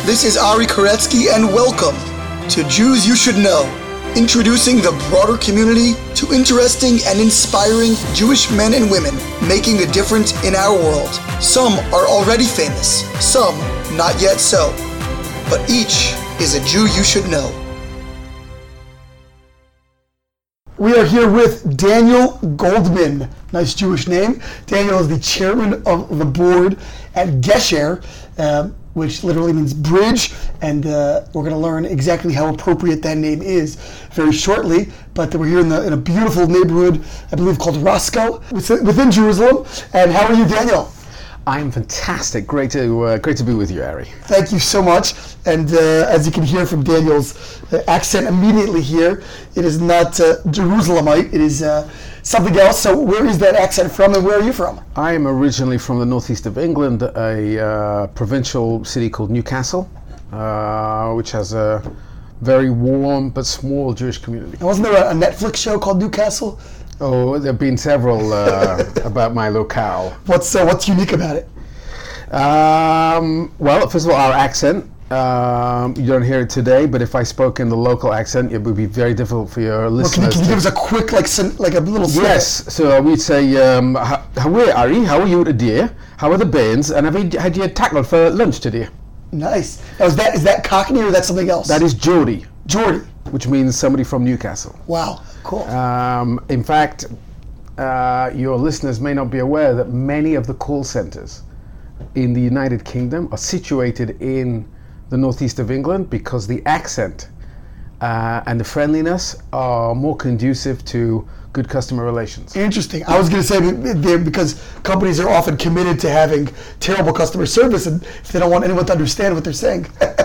This is Ari Koretsky, and welcome to Jews You Should Know, introducing the broader community to interesting and inspiring Jewish men and women making a difference in our world. Some are already famous, some not yet so, but each is a Jew you should know. We are here with Daniel Goldman. Nice Jewish name. Daniel is the chairman of the board at Gesher, uh, which literally means bridge, and uh, we're going to learn exactly how appropriate that name is very shortly. But we're here in, the, in a beautiful neighborhood, I believe called Rassco, within Jerusalem. And how are you, Daniel? I'm fantastic. Great to uh, great to be with you, Ari. Thank you so much. And uh, as you can hear from Daniel's uh, accent immediately here, it is not uh, Jerusalemite. It is uh, something else. So where is that accent from, and where are you from? I am originally from the northeast of England, a uh, provincial city called Newcastle, which has a very warm but small Jewish community. And wasn't there a Netflix show called Newcastle? Oh, there have been several uh, about my locale. What's uh, what's unique about it? Um, well, first of all, our accent. Um, you don't hear it today, but if I spoke in the local accent, it would be very difficult for your listeners. Well, can, you, can you give us a quick, like, like a little? Yes. So we'd say, um, "How are Ari? How are you today? How are the bains? And have you had your tackle for lunch today?" Nice. Now, is that is that Cockney or is that something else? That is Geordie. Geordie. Which means somebody from Newcastle. Wow. Cool. Um, in fact, uh, your listeners may not be aware that many of the call centers in the United Kingdom are situated in the northeast of England because the accent uh, and the friendliness are more conducive to good customer relations. Interesting. I was going to say because companies are often committed to having terrible customer service, and if they don't want anyone to understand what they're saying.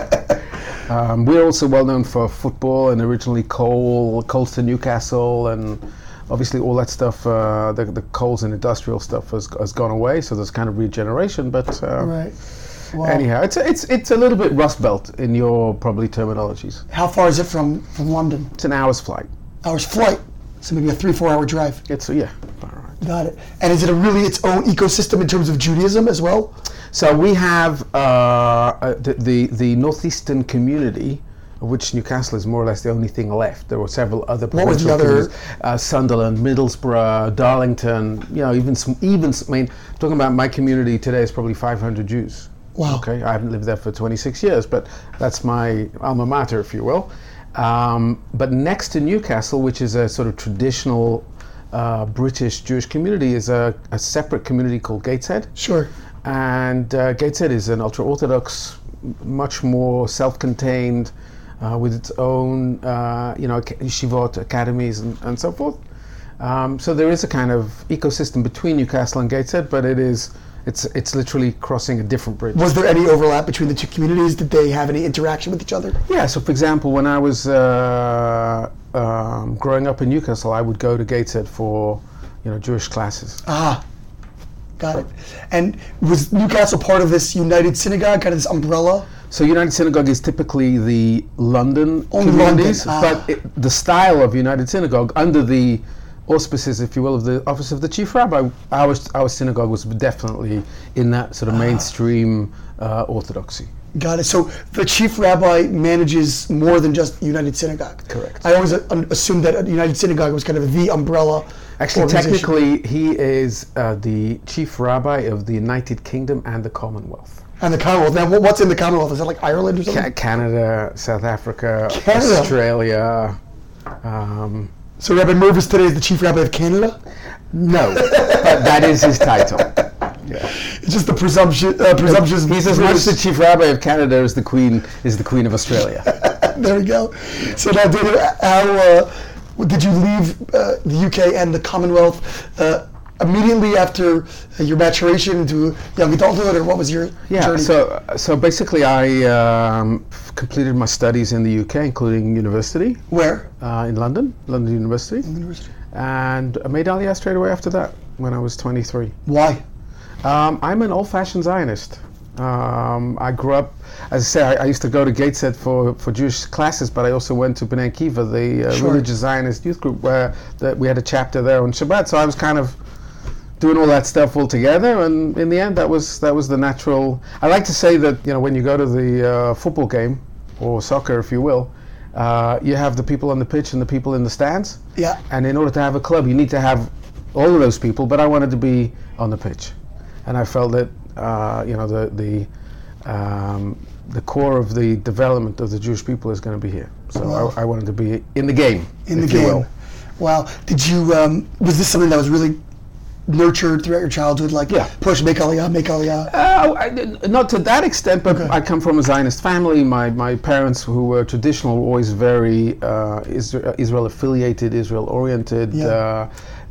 Um, we're also well known for football and originally coal, coals to Newcastle, and obviously all that stuff, uh, the, the coals and industrial stuff has, has gone away. So there's kind of regeneration, but uh, right. Wow. Anyhow, it's it's it's a little bit rust belt in your probably terminologies. How far is it from from London? It's an hour's flight. Hour's flight. So maybe a three four hour drive. It's a, yeah. Got it. And is it a really its own ecosystem in terms of Judaism as well? So we have uh, the, the, the northeastern community, of which Newcastle is more or less the only thing left. There were several other what was the other? Uh, Sunderland, Middlesbrough, Darlington. You know, even even I mean, talking about my community today is probably 500 Jews. Wow. Okay, I haven't lived there for 26 years, but that's my alma mater, if you will. Um, but next to Newcastle, which is a sort of traditional uh, British Jewish community, is a, a separate community called Gateshead. Sure. And uh, Gateshead is an ultra Orthodox, much more self contained, uh, with its own, uh, you know, yeshivot academies and, and so forth. Um, so there is a kind of ecosystem between Newcastle and Gateshead, but it is. It's, it's literally crossing a different bridge. Was there any overlap between the two communities? Did they have any interaction with each other? Yeah. So, for example, when I was uh, um, growing up in Newcastle, I would go to Gateshead for, you know, Jewish classes. Ah. Got it. And was Newcastle part of this United Synagogue, kind of this umbrella? So United Synagogue is typically the London Only communities, London. Ah. but it, the style of United Synagogue under the auspices, if you will, of the office of the chief rabbi, our, our synagogue was definitely in that sort of ah. mainstream uh, orthodoxy. Got it. So the chief rabbi manages more than just United Synagogue. Correct. I always uh, assumed that United Synagogue was kind of the umbrella. Actually, technically, he is uh, the chief rabbi of the United Kingdom and the Commonwealth. And the Commonwealth. Now, what's in the Commonwealth? Is that like Ireland or something? Ca- Canada, South Africa, Canada. Australia. Um, so Rabbi Mirvis today is the chief rabbi of Canada. No, but that is his title. Yeah. It's just the presumption. Uh, presumptuous. He's as much the chief rabbi of Canada as the queen is the queen of Australia. there we go. So now, David, how uh, did you leave uh, the UK and the Commonwealth uh, immediately after your maturation into young adulthood, or what was your yeah, journey? so so basically, I um, completed my studies in the UK, including university. Where? Uh, in London, London University. London University. And I made Aliyah straight away after that, when I was 23. Why? Um, I'm an old-fashioned Zionist. Um, I grew up, as I say, I, I, used to go to Gateshead for, for Jewish classes, but I also went to Bnei Akiva, the uh, sure. religious Zionist youth group, where the, we had a chapter there on Shabbat. So I was kind of doing all that stuff all together, and in the end, that was that was the natural. I like to say that you know when you go to the uh, football game or soccer, if you will, uh, you have the people on the pitch and the people in the stands. Yeah. And in order to have a club, you need to have all of those people. But I wanted to be on the pitch, and I felt that uh, you know the the um, the core of the development of the Jewish people is going to be here. So Wow. I, I wanted to be in the game. in the game. Wow. Did you? Um, was this something that was really nurtured throughout your childhood? Like Yeah. push, make aliyah, make aliyah. Uh, I, not to that extent, but Okay. I come from a Zionist family. My, my parents, who were traditional, were always very uh, Israel, affiliated, Israel oriented. Yeah. Uh,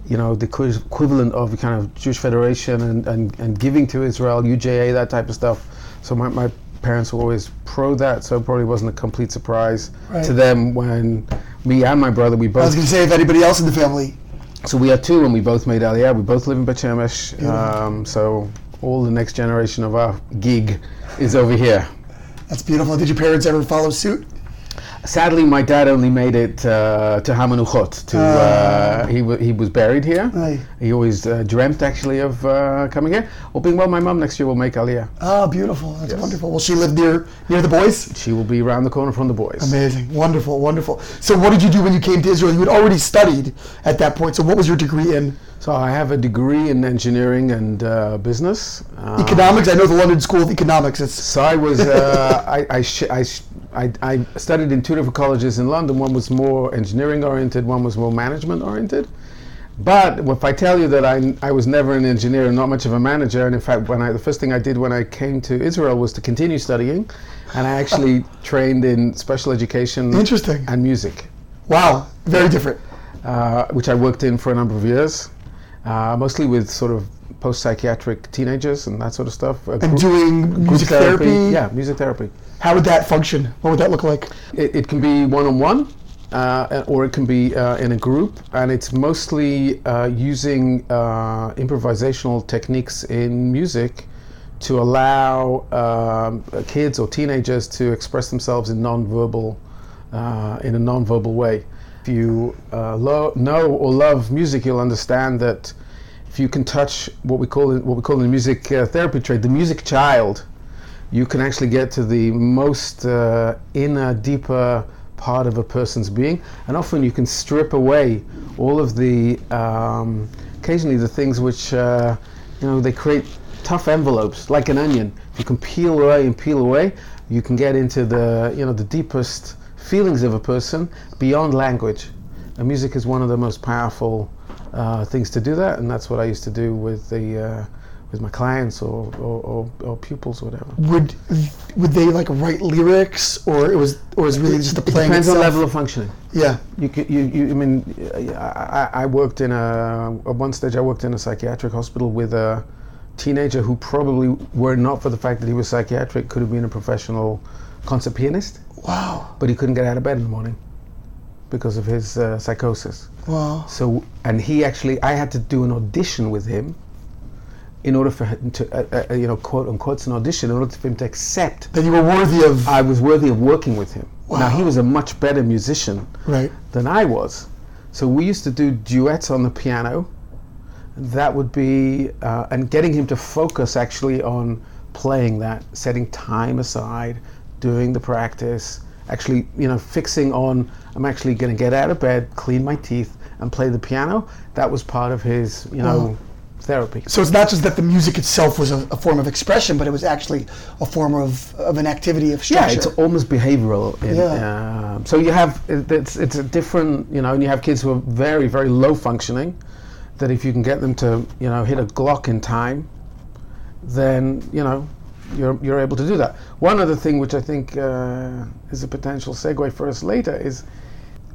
you know, the equivalent of kind of Jewish Federation and, and, and giving to Israel, UJA, that type of stuff. So my, my parents were always pro that, so it probably wasn't a complete surprise Right. to them when me and my brother, we both. I was going to say, if anybody else in the family. So we are two, and we both made Aliyah. We both live in Shemesh. Um, so all the next generation of our gig is over here. That's beautiful. Did your parents ever follow suit? Sadly, my dad only made it uh, to Hamanuchot. To uh, he wa he was buried here. Aye. He always uh, dreamt actually of uh, coming here. Hoping well, my mum next year will make Aliyah. Ah, beautiful. That's Yes. wonderful. Well, she lived near near the boys. She will be around the corner from the boys. Amazing, wonderful, wonderful. So, what did you do when you came to Israel? You had already studied at that point. So, what was your degree in So I have a degree in engineering and uh, business. Uh, economics? I know the London School of Economics. It's So I was uh, I, I, sh- I, sh- I, I studied in two different colleges in London. One was more engineering oriented. One was more management oriented. But if I tell you that I, I was never an engineer and not much of a manager, and in fact, when I, the first thing I did when I came to Israel was to continue studying, and I actually trained in special education interesting. and music, Wow, very different. uh, which I worked in for a number of years, uh, mostly with sort of post-psychiatric teenagers and that sort of stuff. Uh, And doing music therapy. Yeah, music therapy. How would that function? What would that look like? It, it can be one on one, or it can be uh, in a group, and it's mostly uh, using uh, improvisational techniques in music to allow um, kids or teenagers to express themselves in non-verbal, uh, in a non-verbal way. If you uh, lo- know or love music, you'll understand that if you can touch what we call in, what we call in the music uh, therapy trade the music child, you can actually get to the most uh, inner, deeper part of a person's being, and often you can strip away all of the, um, occasionally the things which, uh, you know, they create tough envelopes, like an onion. If you can peel away and peel away, you can get into the, you know, the deepest feelings of a person beyond language. And music is one of the most powerful uh, things to do that, and that's what I used to do with the. Uh, with my clients or, or, or, or pupils or whatever. Would would they like write lyrics, or it was, or was really just the It playing depends on level of functioning. Yeah. You, c- you, you I mean, I, I I worked in a at one stage. I worked in a psychiatric hospital with a teenager who probably, were not for the fact that he was psychiatric, could have been a professional concert pianist, Wow. but he couldn't get out of bed in the morning because of his uh, psychosis. Wow. So, and he actually, I had to do an audition with him in order for him to, uh, uh, you know, quote unquote, an audition in order for him to accept That you were worthy of. I was worthy of working with him. Now he was a much better musician right. than I was, so we used to do duets on the piano. That would be uh, and getting him to focus actually on playing that, setting time aside, doing the practice, actually you know fixing on I'm actually going to get out of bed, clean my teeth, and play the piano. That was part of his you know Wow. therapy. So it's not just that the music itself was a, a form of expression, but it was actually a form of, of an activity of structure. Yeah, it's almost behavioral. In, Yeah. um, so you have it's it's a different you know, and you have kids who are very very low functioning. That if you can get them to you know hit a Glock in time, then you know you're you're able to do that. One other thing which I think uh, is a potential segue for us later is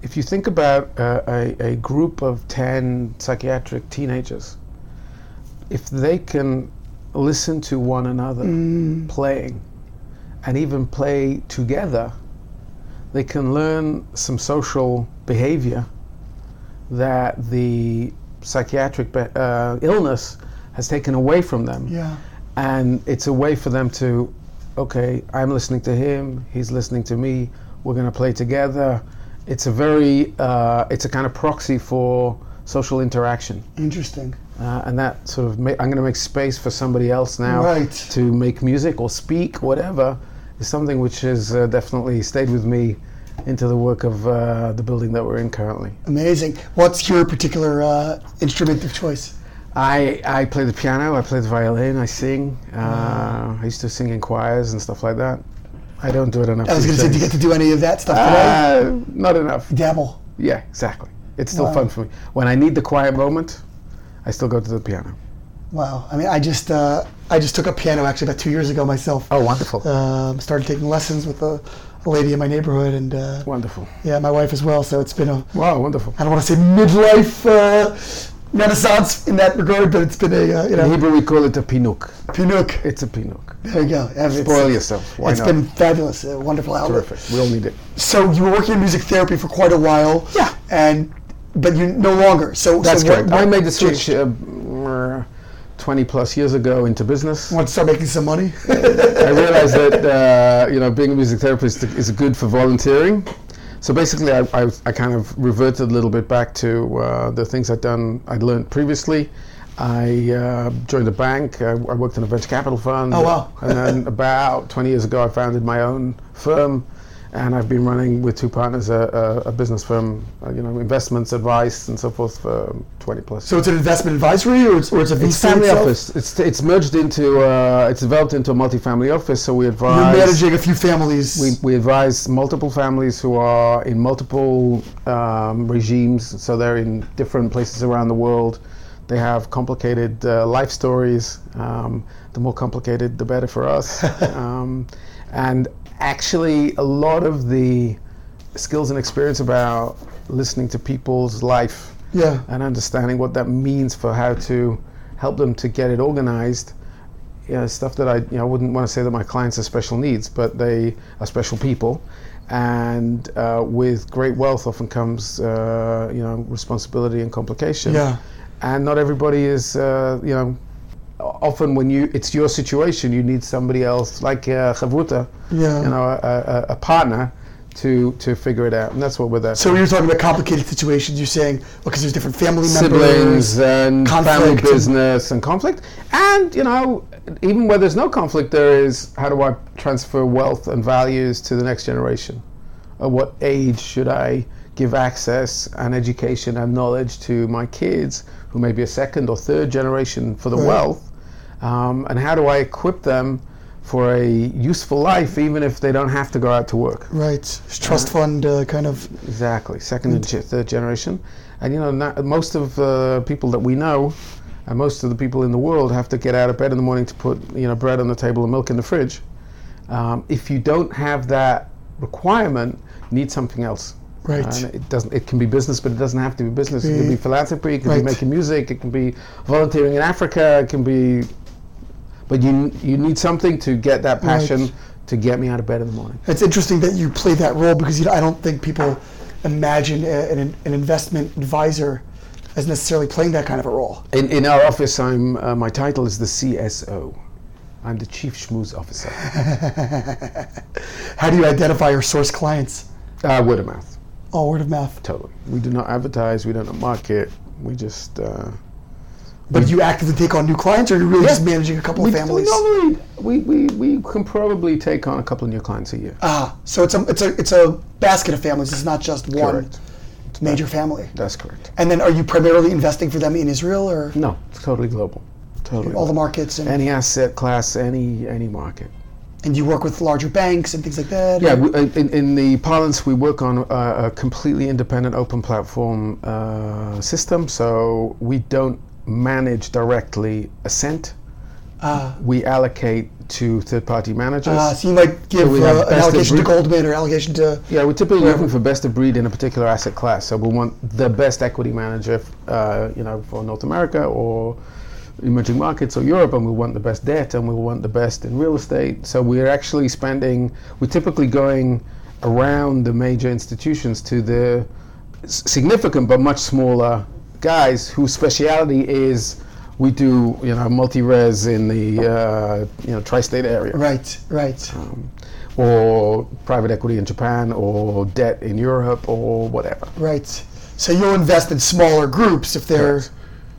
if you think about uh, a, a group of ten psychiatric teenagers, if they can listen to one another Mm, playing and even play together, they can learn some social behavior that the psychiatric uh, illness has taken away from them. yeah. And it's a way for them to, okay, I'm listening to him, he's listening to me, we're going to play together. It's a very, uh, it's a kind of proxy for social interaction. Interesting. uh, and that sort of ma- I'm going to make space for somebody else now Right. to make music or speak, whatever, is something which has uh, definitely stayed with me into the work of uh, the building that we're in currently. Amazing. What's your particular uh, instrument of choice? I, I play the piano, I play the violin, I sing. Uh, I used to sing in choirs and stuff like that. I don't do it enough. I was going to say, do you get to do any of that stuff today? Uh, not enough. Dabble. Yeah, exactly. It's still Wow. fun for me. When I need the quiet moment, I still go to the piano. Wow. I mean, I just uh, I just took up piano actually about two years ago myself. Oh, wonderful. Um, started taking lessons with a, a lady in my neighborhood, and uh, wonderful. yeah, my wife as well. So it's been a Wow, wonderful. I don't want to say midlife uh, renaissance in that regard, but it's been a uh, you In Hebrew, we call it a pinook. Pinook. It's a pinook. There you go. It's- Spoil yourself. Why It's not? been fabulous, a wonderful outlet. Terrific. We all need it. So you were working in music therapy for quite a while. Yeah. And but you no longer. So That's so correct. what I made the switch uh, mm, 20 plus years ago into business. Want to start making some money? I realized that uh, you know being a music therapist is good for volunteering. So basically, I, I, I kind of reverted a little bit back to uh, the things I'd done, I'd learned previously. I uh, joined a bank. I, I worked in a venture capital fund. Oh, wow. and then about 20 years ago, I founded my own firm, and I've been running with two partners a, a, a business firm, uh, you know, investments, advice, and so forth for 20 plus. so it's an investment advisory, or it's, or it's a VC It's family itself? office. It's it's merged into uh, it's developed into a multi-family office. So we advise. You're managing a few families. we, we advise multiple families who are in multiple um, regimes. So they're in different places around the world. They have complicated uh, life stories. Um, the more complicated, the better for us. um, and actually, a lot of the skills and experience about listening to people's life yeah. and understanding what that means for how to help them to get it organized. You know, stuff that I you know wouldn't want to say that my clients are special needs, but they are special people, and uh, with great wealth often comes uh, you know responsibility and complication. Yeah. And not everybody is uh, you know. Often, when you it's your situation, you need somebody else, like uh, Chavruta, Yeah. you know, a, a, a partner, to to figure it out, and that's what we're there. So you're talking about complicated situations. You're saying because there's different family siblings members. and family conflict and- business and conflict. And, you know, even where there's no conflict, there is how do I transfer wealth and values to the next generation? At what age should I give access and education and knowledge to my kids, who may be a second or third generation for the Right. wealth? Um, and how do I equip them for a useful life, even if they don't have to go out to work? Right. Trust fund uh, kind of. Exactly, second and ge- third generation, and you know na most of uh, people that we know, and most of the people in the world have to get out of bed in the morning to put you know bread on the table and milk in the fridge. Um, if you don't have that requirement, you need something else. Right. And it doesn't. It can be business, but it doesn't have to be business. It can be Be- philanthropy. It can Right. be making music. It can be volunteering in Africa. It can be. But you you need something to get that passion Right. to get me out of bed in the morning. It's interesting that you play that role because you know, I don't think people imagine a, an, an investment advisor as necessarily playing that kind of a role. In, in our office, I'm uh, my title is the CSO. I'm the Chief Schmooze Officer. How do you identify your source clients? Uh, word of mouth, All word of mouth. totally. We do not advertise. We don't market. We just. Uh, But do you actively take on new clients, or are you really Yeah. just managing a couple we of families? normally we, we, we can probably take on a couple of new clients a year. Ah, so it's a it's a it's a basket of families. It's not just one Correct. major family. That's correct. And then, are you primarily investing for them in Israel, or No, it's totally global. Totally. all the markets? And, any asset class, any any market. and you work with larger banks and things like that. Yeah, we, in, in the parlance, we work on a, a completely independent open platform uh, system. So we don't manage directly a cent. Ah. we allocate to third-party managers. Uh, so you might give have uh, an allocation to. Goldman or allocation to yeah, we're typically looking for best of breed in a particular asset class. So we want the best equity manager, uh, you know, for North America or emerging markets or Europe, and we want the best debt, and we want the best in real estate. So we're actually spending. We're typically going around the major institutions to the significant but much smaller guys whose speciality is. We do, you know, multi-res in the, uh, you know, tri-state area right, right. or private equity in Japan or debt in Europe or whatever. Right. So you'll invest in smaller groups if they're.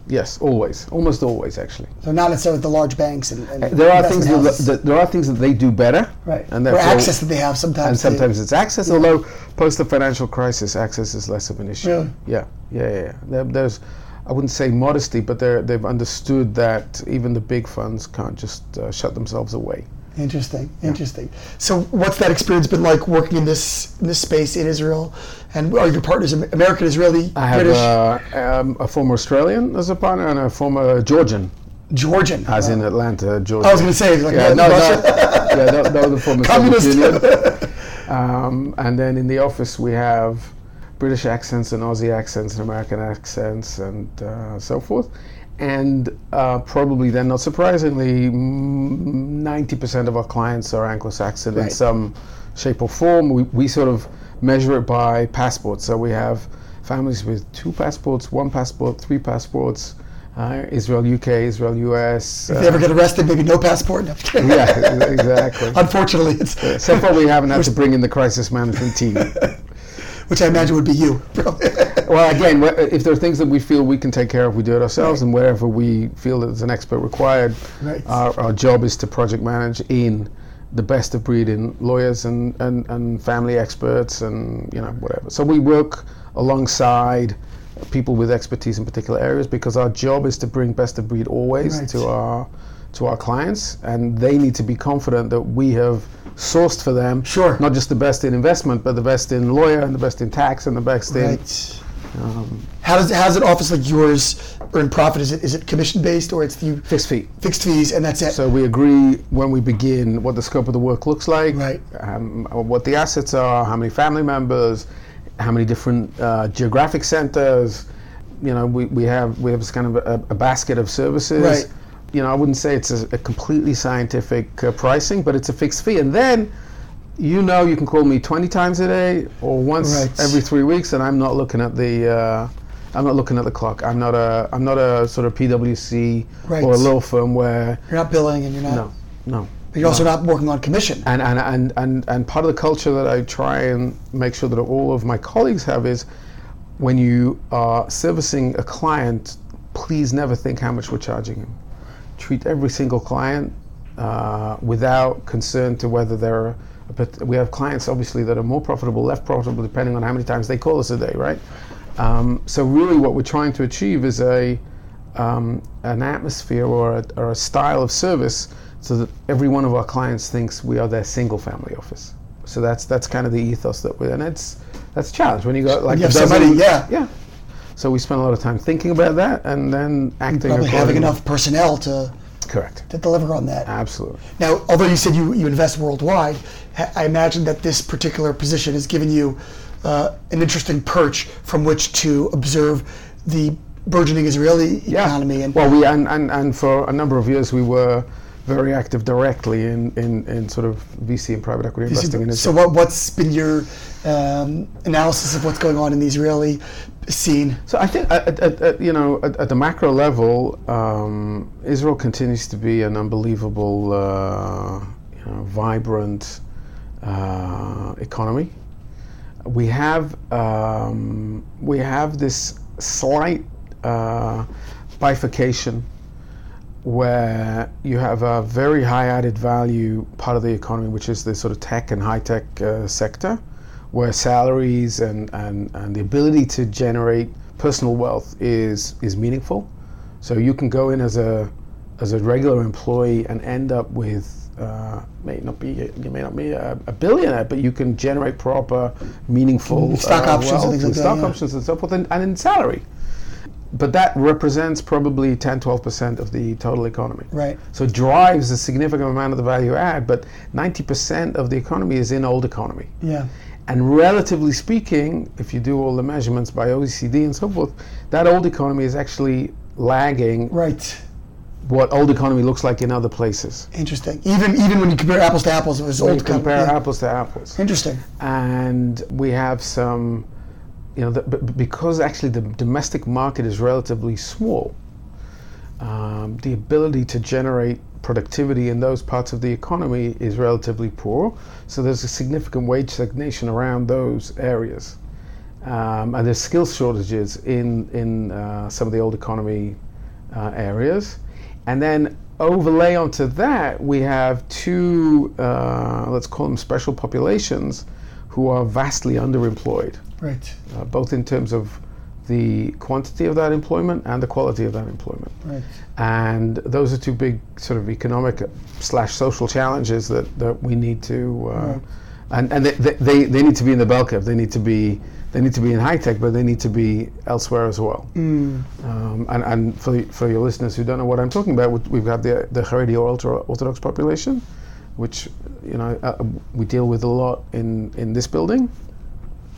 Yes, always, almost always, actually. So not necessarily the large banks and, and There are things that, there are things that they do better, right, And or access that they have sometimes. and sometimes it's access. Although post the financial crisis, access is less of an issue. Really? Yeah, yeah, yeah. yeah. There, there's, I wouldn't say modesty, but they're, they've understood that even the big funds can't just uh, shut themselves away. Interesting, interesting. So, what's that experience been like working in this in this space in Israel? And are your partners American, Israeli, I have British, uh, um, a former Australian as a partner and a former Georgian, Georgian? as in Atlanta, Georgia. I was going to say, like, yeah, uh, no, no, yeah, no, no, the former Communist. Soviet Union. Um, and then in the office we have British accents and Aussie accents and American accents and uh, so forth. And uh, probably then, not surprisingly, ninety percent of our clients are Anglo-Saxon in some shape or form. We, we sort of measure it by passports. So we have families with two passports, one passport, three passports. Uh, Israel, UK, Israel, US. if they ever get arrested, maybe no passport. No. yeah, exactly. Unfortunately, it's So far, we haven't had to bring in the crisis management team. which I imagine would be you. Well, again, if there are things that we feel we can take care of, we do it ourselves, and wherever we feel that there's an expert required, Right. our, our job is to project manage in the best of breed in lawyers and, and, and family experts and you know whatever. So we work alongside people with expertise in particular areas because our job is to bring best of breed always Right. to our to our clients, and they need to be confident that we have sourced for them Sure. not just the best in investment, but the best in lawyer and the best in tax and the best in right. how does how does an office like yours earn profit? Is it is it commission based or it's the fixed fee. fixed fees and that's it? So we agree when we begin what the scope of the work looks like, Right. um, what the assets are, how many family members, how many different uh, geographic centers. You know, we, we have we have this kind of a, a basket of services. Right. You know, I wouldn't say it's a, a completely scientific uh, pricing, but it's a fixed fee, and then. You know, you can call me 20 times a day or once Right. every three weeks, and I'm not looking at the, uh, I'm not looking at the clock. I'm not a, I'm not a sort of PwC Right. or a law firm where you're not billing and you're not. no, no. But you're also not working on commission. And, and, and, and, and part of the culture that I try and make sure that all of my colleagues have is when you are servicing a client, please never think how much we're charging him. Treat every single client uh, without concern to whether they're. But we have clients obviously that are more profitable, less profitable, depending on how many times they call us a day, right? Um, so really, what we're trying to achieve is a um, an atmosphere or a, or a style of service so that every one of our clients thinks we are their single family office. So that's that's kind of the ethos that we're, and it's that's a challenge when you got like you somebody, yeah. yeah. So we spend a lot of time thinking about that and then acting Probably having enough personnel to, Correct. to deliver on that. Absolutely. Now, although you said you, you invest worldwide, I imagine that this particular position has given you uh, an interesting perch from which to observe the burgeoning Israeli economy. And well, we and, and, and for a number of years we were very active directly in, in, in sort of VC and private equity investing in so, Israel. what, what's been your um, analysis of what's going on in the Israeli scene? So I think, at, at, at, you know, at, at the macro level, um, Israel continues to be an unbelievable, uh, you know, vibrant uh, economy. We have um, we have this slight uh, bifurcation where you have a very high added value part of the economy, which is the sort of tech and high tech uh, sector, where salaries and, and, and the ability to generate personal wealth is is meaningful. So you can go in as a as a regular employee and end up with uh, may not be you may not be a, a billionaire, but you can generate proper, meaningful Stock uh, options and like that, stock yeah. options and so forth, and, and in salary. But that represents probably 10, 12% of the total economy. Right. So it drives a significant amount of the value add, but 90% of the economy is in old economy. Yeah. And relatively speaking, if you do all the measurements by OECD and so forth, that old economy is actually lagging Right. What old economy looks like in other places. Interesting. Even even when you compare apples to apples, it was When old. you com- compare yeah. apples to apples. Interesting. and we have some, you know, the, because actually the domestic market is relatively small, um, the ability to generate productivity in those parts of the economy is relatively poor. So there's a significant wage stagnation around those areas. Um, and there's skill shortages in, in uh, some of the old economy uh, areas. And then overlay onto that, we have two, uh, let's call them special populations, who are vastly underemployed, Right. uh, both in terms of the quantity of that employment and the quality of that employment. Right. And those are two big sort of economic slash social challenges that, that we need to, uh, Right. and, and they, they, they need to be in the bell curve. They need to be they need to be in high tech, but they need to be elsewhere as well. Mm. Um, and and for, for your listeners who don't know what I'm talking about, we- we've got the the Haredi or ultra Orthodox population, which you know uh, we deal with a lot in in this building.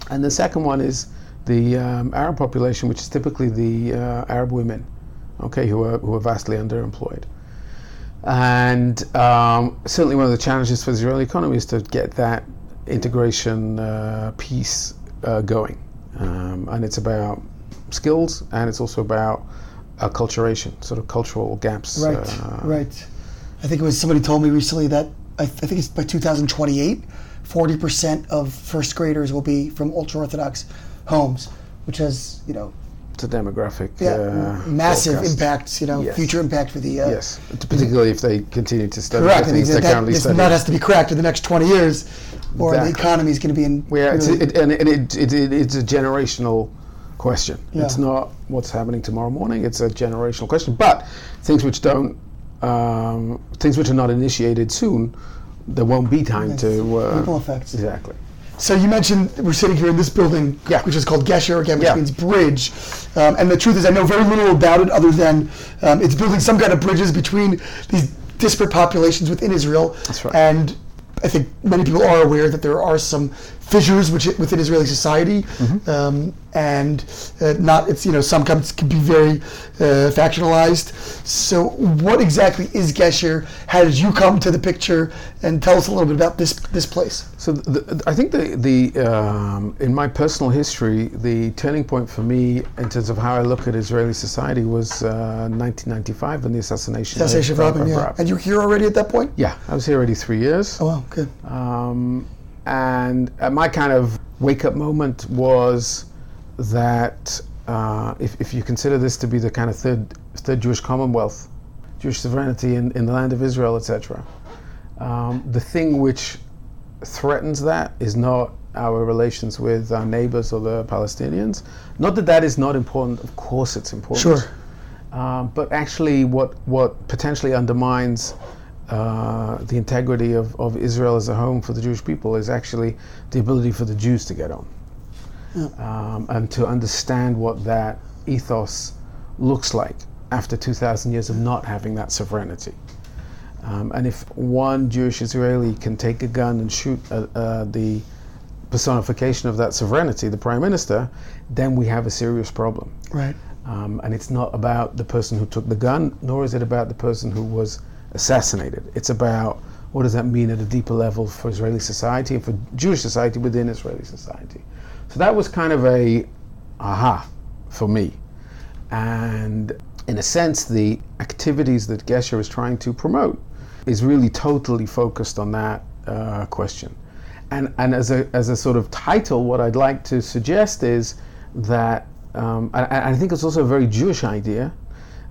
And the second one is the um, Arab population, which is typically the uh, Arab women, okay, who are who are vastly underemployed. And um, certainly one of the challenges for the Israeli economy is to get that integration uh, piece uh, going. Um, and it's about skills and it's also about acculturation, sort of cultural gaps. Right. uh, right. I think it was somebody told me recently that I, I think it's by 2028, 40% of first graders will be from ultra orthodox homes, which has you know It's a demographic. yeah, uh, massive forecast. impacts. You know, Yes. future impact for the uh, Yes, particularly if they continue to study correct. the things they're that, currently this studying. nut has to be cracked in the next 20 years, or the economy is going to be in. Yeah, it's, it, and, and it, it, it, it's a generational question. It's not what's happening tomorrow morning. It's a generational question. But things which don't, um, things which are not initiated soon, there won't be time to. Uh, ripple effects. exactly. So you mentioned we're sitting here in this building, Yeah. which is called Gesher again, which Yeah. means bridge. Um, and the truth is, I know very little about it other than um, it's building some kind of bridges between these disparate populations within Israel. That's right. And I think many people are aware that there are some fissures which, within Israeli society, Mm-hmm. um, and uh, not it's you know some comes can be very uh, factionalized. So what exactly is Gesher? How did you come to the picture? And tell us a little bit about this this place. So the, I think the the um, in my personal history, the turning point for me in terms of how I look at Israeli society was uh, 1995 and the assassination, Assassination of Rabin, yeah. And you were here already at that point? Yeah, I was here already three years. Oh, wow, good. Um, and uh, my kind of wake up moment was that uh, if, if you consider this to be the kind of third, third Jewish commonwealth, Jewish sovereignty in, in the land of Israel, etc., um, the thing which threatens that is not our relations with our neighbors or the Palestinians. Not that that is not important, of course it's important. Sure. Um, but actually, what, what potentially undermines uh, the integrity of, of Israel as a home for the Jewish people is actually the ability for the Jews to get on um, and to understand what that ethos looks like after 2,000 years of not having that sovereignty. Um, and if one Jewish Israeli can take a gun and shoot uh, uh, the personification of that sovereignty, the prime minister, then we have a serious problem. Right. Um, and it's not about the person who took the gun, nor is it about the person who was assassinated. It's about what does that mean at a deeper level for Israeli society and for Jewish society within Israeli society. So that was kind of a aha for me. And in a sense, the activities that Gesher is trying to promote is really totally focused on that uh, question. And, and as, a, as a sort of title, what I'd like to suggest is that, um, I think it's also a very Jewish idea,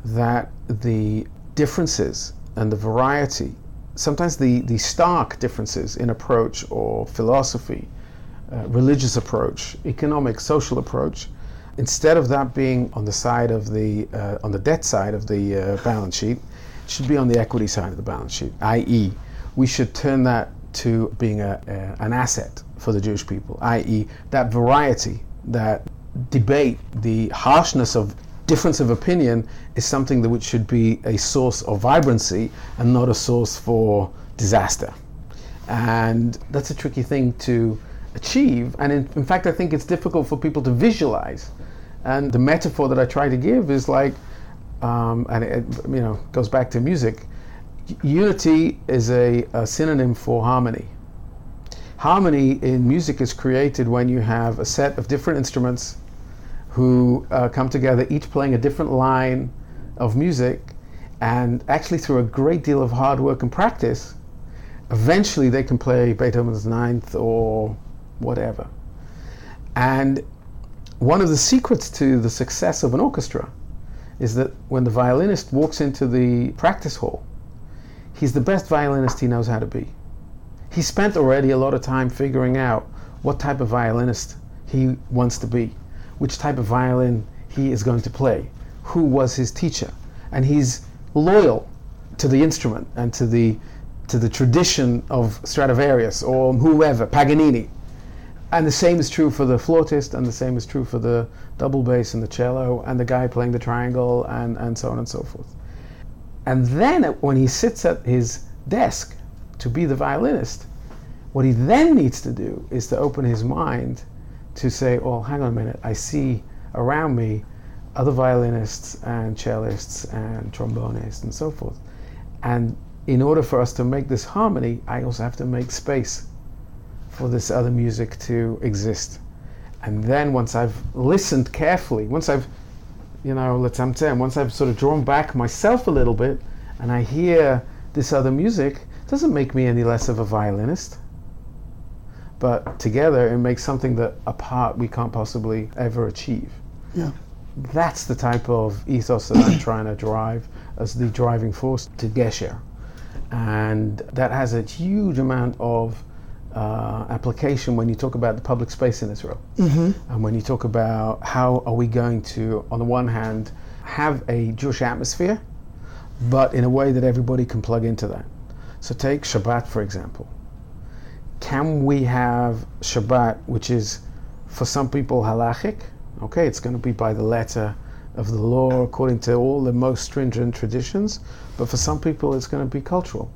that the differences and the variety, sometimes the, the stark differences in approach or philosophy, uh, religious approach, economic, social approach, instead of that being on the side of the uh, on the debt side of the uh, balance sheet, should be on the equity side of the balance sheet. I.e., we should turn that to being a, a, an asset for the Jewish people. I.e., that variety, that debate, the harshness of difference of opinion is something that which should be a source of vibrancy and not a source for disaster. And that's a tricky thing to achieve. And in, in fact, I think it's difficult for people to visualize. And the metaphor that I try to give is like, um, and it you know goes back to music. Unity is a, a synonym for harmony. Harmony in music is created when you have a set of different instruments who uh, come together, each playing a different line of music, and actually through a great deal of hard work and practice, eventually they can play Beethoven's Ninth or whatever. And one of the secrets to the success of an orchestra is that when the violinist walks into the practice hall, he's the best violinist he knows how to be. He spent already a lot of time figuring out what type of violinist he wants to be, which type of violin he is going to play, who was his teacher, and he's loyal to the instrument and to the to the tradition of Stradivarius or whoever, Paganini. And the same is true for the flautist, and the same is true for the double bass and the cello, and the guy playing the triangle, and, and so on and so forth. And then when he sits at his desk to be the violinist, what he then needs to do is to open his mind to say, oh, hang on a minute, I see around me other violinists and cellists and trombonists and so forth. And in order for us to make this harmony, I also have to make space for this other music to exist. And then once I've listened carefully, once I've, you know, let's I'm saying, once I've sort of drawn back myself a little bit, and I hear this other music, doesn't make me any less of a violinist. But together, it makes something that apart we can't possibly ever achieve. Yeah. That's the type of ethos that I'm trying to drive as the driving force to Gesher and that has a huge amount of uh, application when you talk about the public space in Israel, mm-hmm. and when you talk about how are we going to, on the one hand, have a Jewish atmosphere, but in a way that everybody can plug into that. So take Shabbat for example. Can we have Shabbat, which is for some people halachic? Okay, it's going to be by the letter of the law according to all the most stringent traditions, but for some people it's going to be cultural,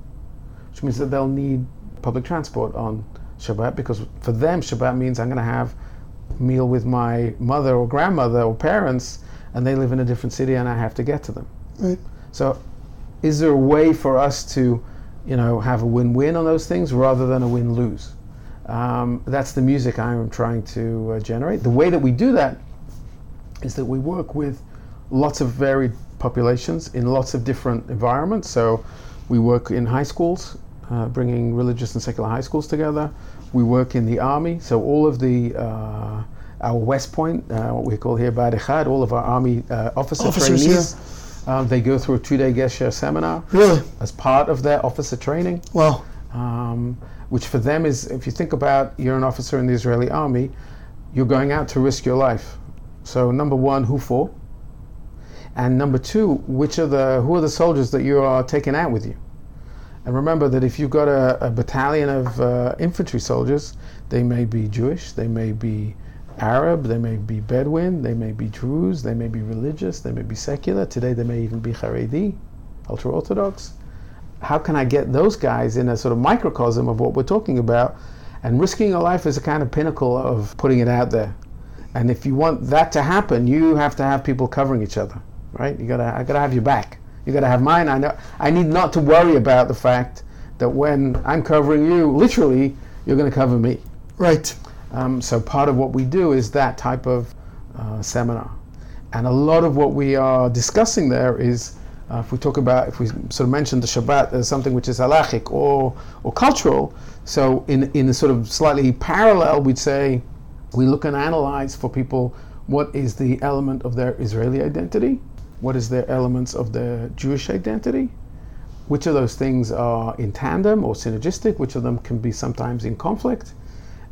which means that they'll need public transport on Shabbat because for them Shabbat means I'm going to have meal with my mother or grandmother or parents and they live in a different city and I have to get to them. Right. So is there a way for us to, you know, have a win-win on those things rather than a win-lose? Um, that's the music I'm trying to uh, generate. The way that we do that is that we work with lots of varied populations in lots of different environments. So we work in high schools, uh, bringing religious and secular high schools together. We work in the army, so all of the uh, our West Point, uh, what we call here Bahad Echad, all of our army uh, officer Officers, trainees, um, they go through a two-day Gesher seminar Really? as part of their officer training. Wow. Um, which for them is, if you think about you're an officer in the Israeli army, you're going out to risk your life. So number one, who for? And number two, which are the who are the soldiers that you are taking out with you? And remember that if you've got a, a battalion of uh, infantry soldiers, they may be Jewish, they may be Arab, they may be Bedouin, they may be Druze, they may be religious, they may be secular. Today they may even be Haredi, ultra Orthodox. How can I get those guys in a sort of microcosm of what we're talking about? And risking a life is a kind of pinnacle of putting it out there. And if you want that to happen, you have to have people covering each other right? You gotta, I gotta have your back. You gotta have mine. I know, I need not to worry about the fact that when I'm covering you, literally, you're to cover me. Right. Um, so part of what we do is that type of uh, seminar, and a lot of what we are discussing there is, uh, if we talk about, if we sort of mention the Shabbat as something which is halachic or or cultural. So in in a sort of slightly parallel, we'd say we look and analyze for people what is the element of their Israeli identity what is the elements of their Jewish identity? Which of those things are in tandem or synergistic? Which of them can be sometimes in conflict?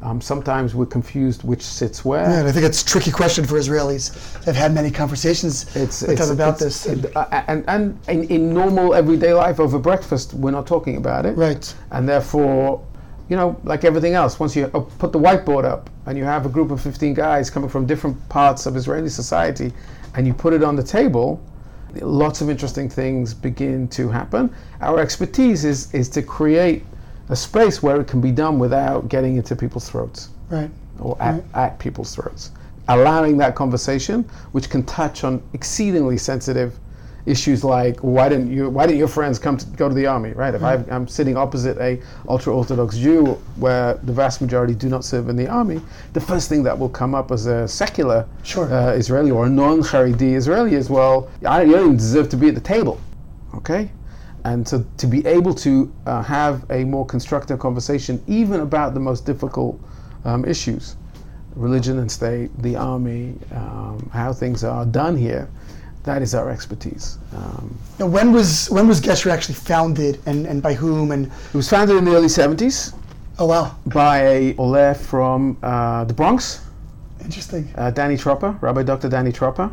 Um, sometimes we're confused which sits where. Yeah, and I think it's a tricky question for Israelis. I've had many conversations It's, with it's about it's- this. it- uh, and and in, in normal everyday life over breakfast, we're not talking about it. Right. And therefore, you know, like everything else, once you uh, put the whiteboard up and you have a group of 15 guys coming from different parts of Israeli society and you put it on the table, lots of interesting things begin to happen. Our expertise is, is to create a space where it can be done without getting into people's throats Right. or at, at people's throats. Allowing that conversation, which can touch on exceedingly sensitive issues like why didn't you why didn't your friends come to go to the army right if i am sitting opposite a ultra orthodox jew where the vast majority do not serve in the army the first thing that will come up as a secular Sure. uh, israeli or a non-haredi israeli is well I, you don't even deserve to be at the table okay and so to be able to uh, have a more constructive conversation even about the most difficult um, issues religion and state the army um, how things are done here that is our expertise. Um, Now, when was when was Gesher actually founded, and, and by whom? And it was founded in the early 70s oh wow, by a Ole from uh, the Bronx, interesting. uh, Danny Tropper, Rabbi Dr. Danny Tropper,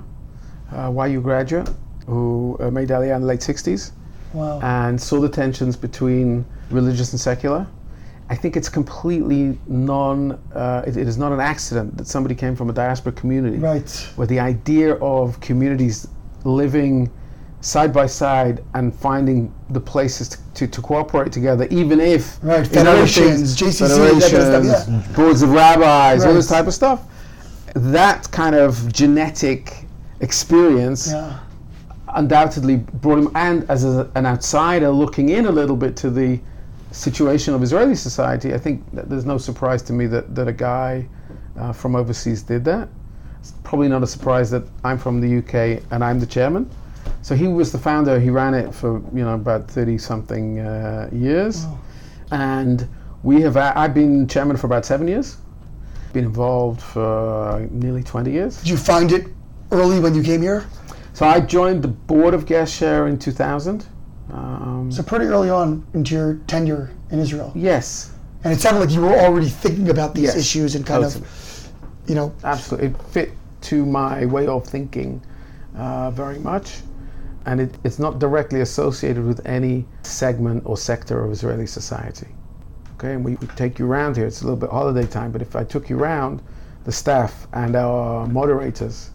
uh, YU graduate who uh, made Aliyah in the late 60s Wow. and saw the tensions between religious and secular. I think it's completely non, uh, it, it is not an accident that somebody came from a diaspora community right. where the idea of communities living side by side and finding the places to, to, to cooperate together, even if Right, federations, things- JCC, federations, yeah. boards of rabbis, all this type of stuff. That kind of genetic experience Yeah. Undoubtedly brought him, and as a, an outsider looking in a little bit to the situation of Israeli society, I think that there's no surprise to me that, that a guy uh, from overseas did that. It's probably not a surprise that I'm from the UK and I'm the chairman. So he was the founder. He ran it for you know about thirty something uh, years, Wow. and we have. I've been chairman for about seven years. Been involved for nearly twenty years. Did you find it early when you came here? So I joined the board of Gesher in 2000. Um, So pretty early on into your tenure in Israel, yes, and it sounded like you were already thinking about these Yes, issues and kind of, you know, absolutely. It fit to my way of thinking uh, very much. And it, it's not directly associated with any segment or sector of Israeli society. Okay, and we, we take you around here. It's a little bit holiday time, but if I took you around, the staff and our moderators,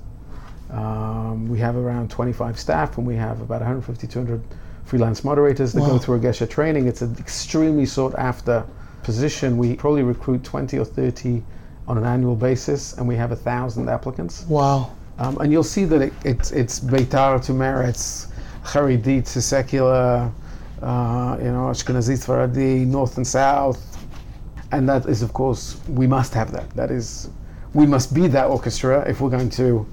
um, we have around 25 staff and we have about 150, 200 freelance moderators that Wow. go through a Gesher training. It's an extremely sought after position. We probably recruit 20 or 30 on an annual basis and we have a thousand applicants. wow. Um, and you'll see that it, it's it's Beitar to Meretz, Haredi to secular, uh, you know, Ashkenazi, Sfaradi, North and South, and that is, of course, we must have that. That is, we must be that orchestra if we're going to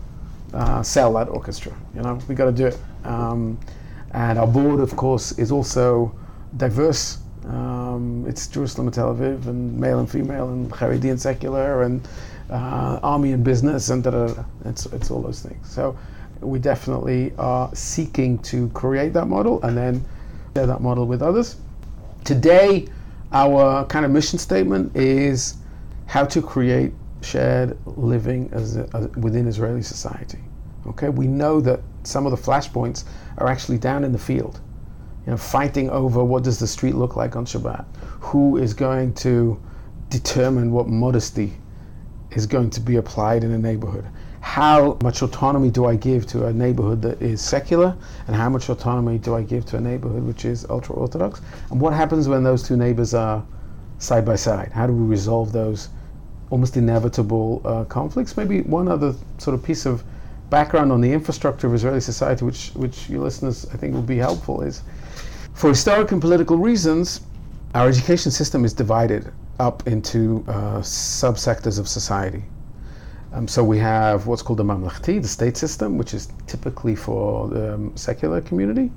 uh, sell that orchestra. You know, we got to do it. Um, and our board, of course, is also diverse. Um, it's Jerusalem and Tel Aviv, and male and female, and Haredi and secular, and uh, army and business, and. It's, it's all those things. So we definitely are seeking to create that model and then share that model with others. Today, our kind of mission statement is how to create shared living as, a, as within Israeli society. Okay, we know that some of the flashpoints are actually down in the field, you know, fighting over what does the street look like on Shabbat, who is going to determine what modesty is going to be applied in a neighborhood. How much autonomy do I give to a neighborhood that is secular, and how much autonomy do I give to a neighborhood which is ultra orthodox? And what happens when those two neighbors are side by side? How do we resolve those almost inevitable uh, conflicts? Maybe one other sort of piece of background on the infrastructure of Israeli society, which which your listeners I think will be helpful, is for historic and political reasons, our education system is divided up into uh, subsectors of society. Um, so we have what's called the mamlechti, the state system, which is typically for the um, secular community.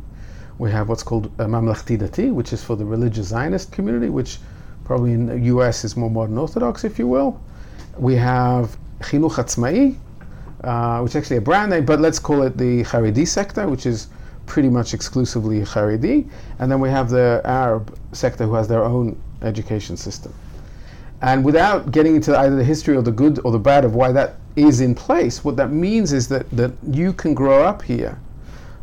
We have what's called uh, mamlechti dati, which is for the religious Zionist community, which probably in the U.S. is more modern Orthodox, if you will. We have chinuch atzmai, uh, which is actually a brand name, but let's call it the Haredi sector, which is pretty much exclusively Haredi. And then we have the Arab sector who has their own education system. And without getting into either the history or the good or the bad of why that is in place, what that means is that, that you can grow up here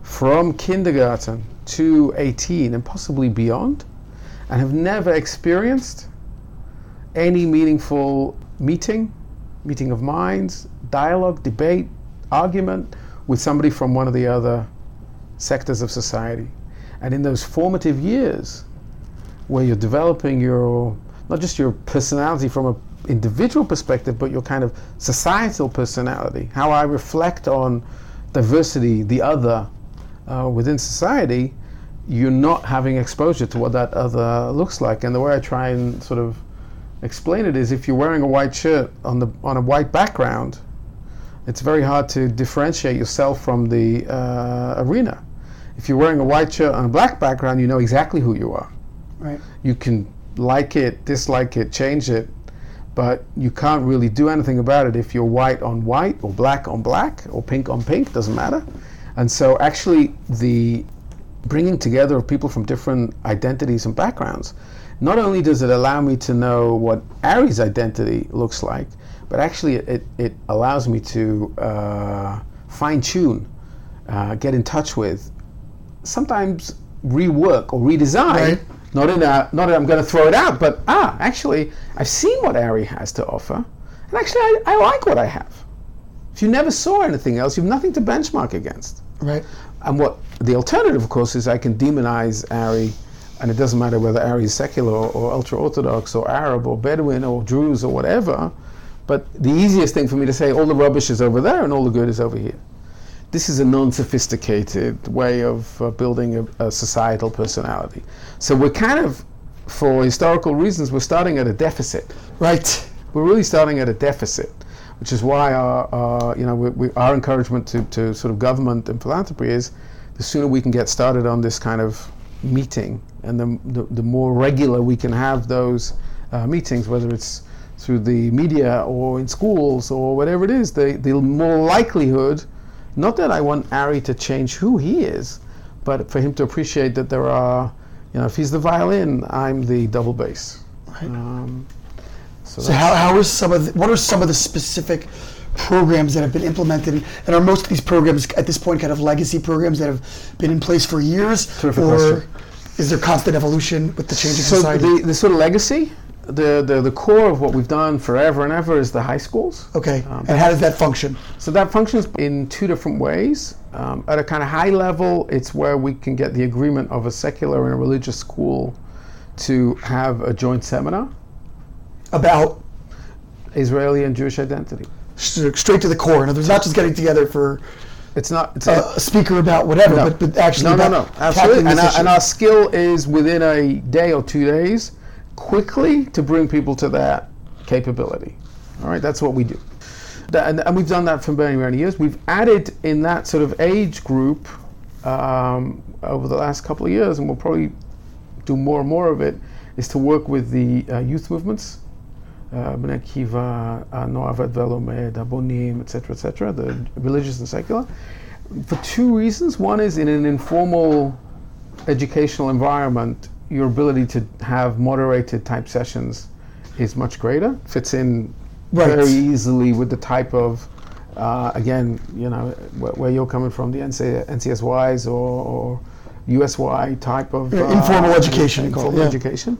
from kindergarten to 18 and possibly beyond and have never experienced any meaningful meeting, meeting of minds, dialogue, debate, argument with somebody from one of the other sectors of society. And in those formative years where you're developing your not just your personality from an individual perspective, but your kind of societal personality, how I reflect on diversity, the other uh, within society, you're not having exposure to what that other looks like. And the way I try and sort of explain it is if you're wearing a white shirt on the on a white background, it's very hard to differentiate yourself from the uh, arena. If you're wearing a white shirt on a black background, you know exactly who you are. Right. You can like it, dislike it, change it, but you can't really do anything about it if you're white on white or black on black or pink on pink, doesn't matter. And so, actually, the bringing together of people from different identities and backgrounds, not only does it allow me to know what Ari's identity looks like, but actually it, it allows me to uh, fine tune, uh, get in touch with, sometimes rework or redesign. Right. Not in a, not that I'm going to throw it out, but ah, actually, I've seen what Ari has to offer, and actually, I, I like what I have. If you never saw anything else, you have nothing to benchmark against. Right. And what the alternative, of course, is I can demonize Ari, and it doesn't matter whether Ari is secular or, or ultra orthodox or Arab or Bedouin or Druze or whatever. But the easiest thing for me to say, all the rubbish is over there and all the good is over here. This is a non-sophisticated way of uh, building a, a societal personality. So we're kind of, for historical reasons, we're starting at a deficit. Right. We're really starting at a deficit, which is why our, our you know, we, we, our encouragement to, to sort of government and philanthropy is the sooner we can get started on this kind of meeting, and the, the, the more regular we can have those uh, meetings, whether it's through the media or in schools or whatever it is, the, the more likelihood, not that I want Ari to change who he is, but for him to appreciate that there are, you know, if he's the violin, I'm the double bass. Right. Um, so So how, how are some of the, what are some of the specific programs that have been implemented and are most of these programs at this point kind of legacy programs that have been in place for years Terrific or question. is there constant evolution with the changing So society? the, the sort of legacy, the, the, the core of what we've done forever and ever is the high schools. okay. Um, and how does that function? So that functions in two different ways. Um, at a kind of high level, it's where we can get the agreement of a secular and a religious school to have a joint seminar, About Israeli and Jewish identity. straight to the core. In other words, not just getting together for It's not. It's a, a speaker about whatever, No. but, but actually no, no, about no, absolutely. And our, and our skill is within a day or two days, quickly to bring people to that capability. All right, that's what we do. And, and we've done that for many, many years. We've added in that sort of age group um, over the last couple of years, and we'll probably do more and more of it, is to work with the uh, youth movements. Uh, Bnei Akiva, uh, Noavet Velomed, Abonim, etc., etc., the religious and secular, for two reasons. One is in an informal educational environment, your ability to have moderated type sessions is much greater. Fits in Right. very easily with the type of, uh, again, you know, where, where you're coming from, the NC, NCSYs or, or USY type of Yeah, informal education, you call it, Informal yeah. education,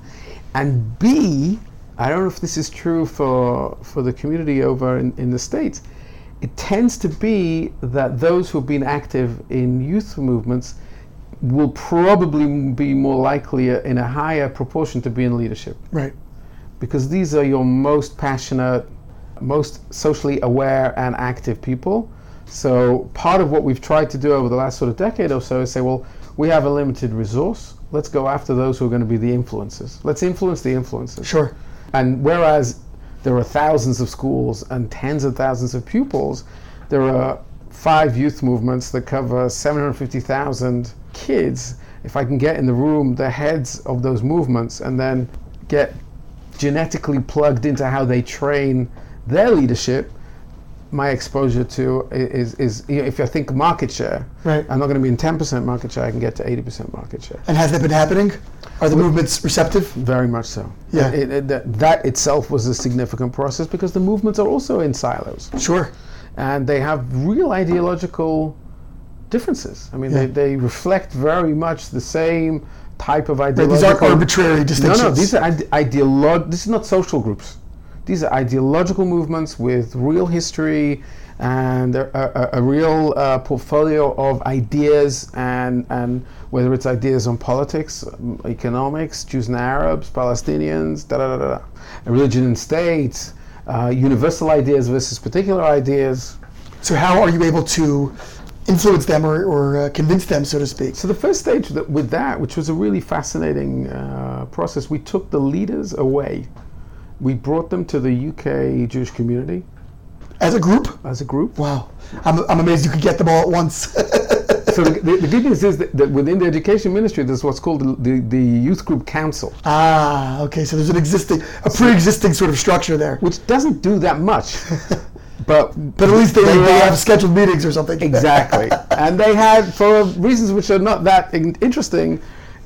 and B, I don't know if this is true for for the community over in, in the states. It tends to be that those who have been active in youth movements will probably be more likely in a higher proportion to be in leadership right. because these are your most passionate, most socially aware and active people. So part of what we've tried to do over the last sort of decade or so is say, well, we have a limited resource. Let's go after those who are going to be the influencers. Let's influence the influencers. Sure. And whereas there are thousands of schools and tens of thousands of pupils, there are five youth movements that cover 750,000 kids. If I can get in the room the heads of those movements and then get genetically plugged into how they train their leadership, my exposure to is, is you know, if I think market share, Right. I'm not going to be in 10% market share, I can get to 80% market share. And has that been happening? Are the movements receptive? Very much so. Yeah. It- it- that, that itself was a significant process because the movements are also in silos Sure. and they have real ideological differences. I mean, Yeah. they, they reflect very much the same type of Right, these aren't arbitrary distinctions. no, no, these are ide- ideolo- This is not social groups. These are ideological movements with real history and a, a, a real uh, portfolio of ideas and and whether it's ideas on politics, um, economics, Jews and Arabs, Palestinians, da da da da, da, religion and state, uh, universal ideas versus particular ideas. So how are you able to influence them or, or uh, convince them, so to speak? So the first stage that, with that, which was a really fascinating uh, process, we took the leaders away. We brought them to the UK Jewish community As a group? as a group. Wow. I'm, I'm amazed you could get them all at once. So the, the, good news is that, that within the education ministry, there's what's called the, the, the youth group council, ah, okay. So there's an existing, a pre-existing sort of structure there. which doesn't do that much. but But at least they, They they have scheduled meetings or something. exactly. and they had, for reasons which are not that in- interesting,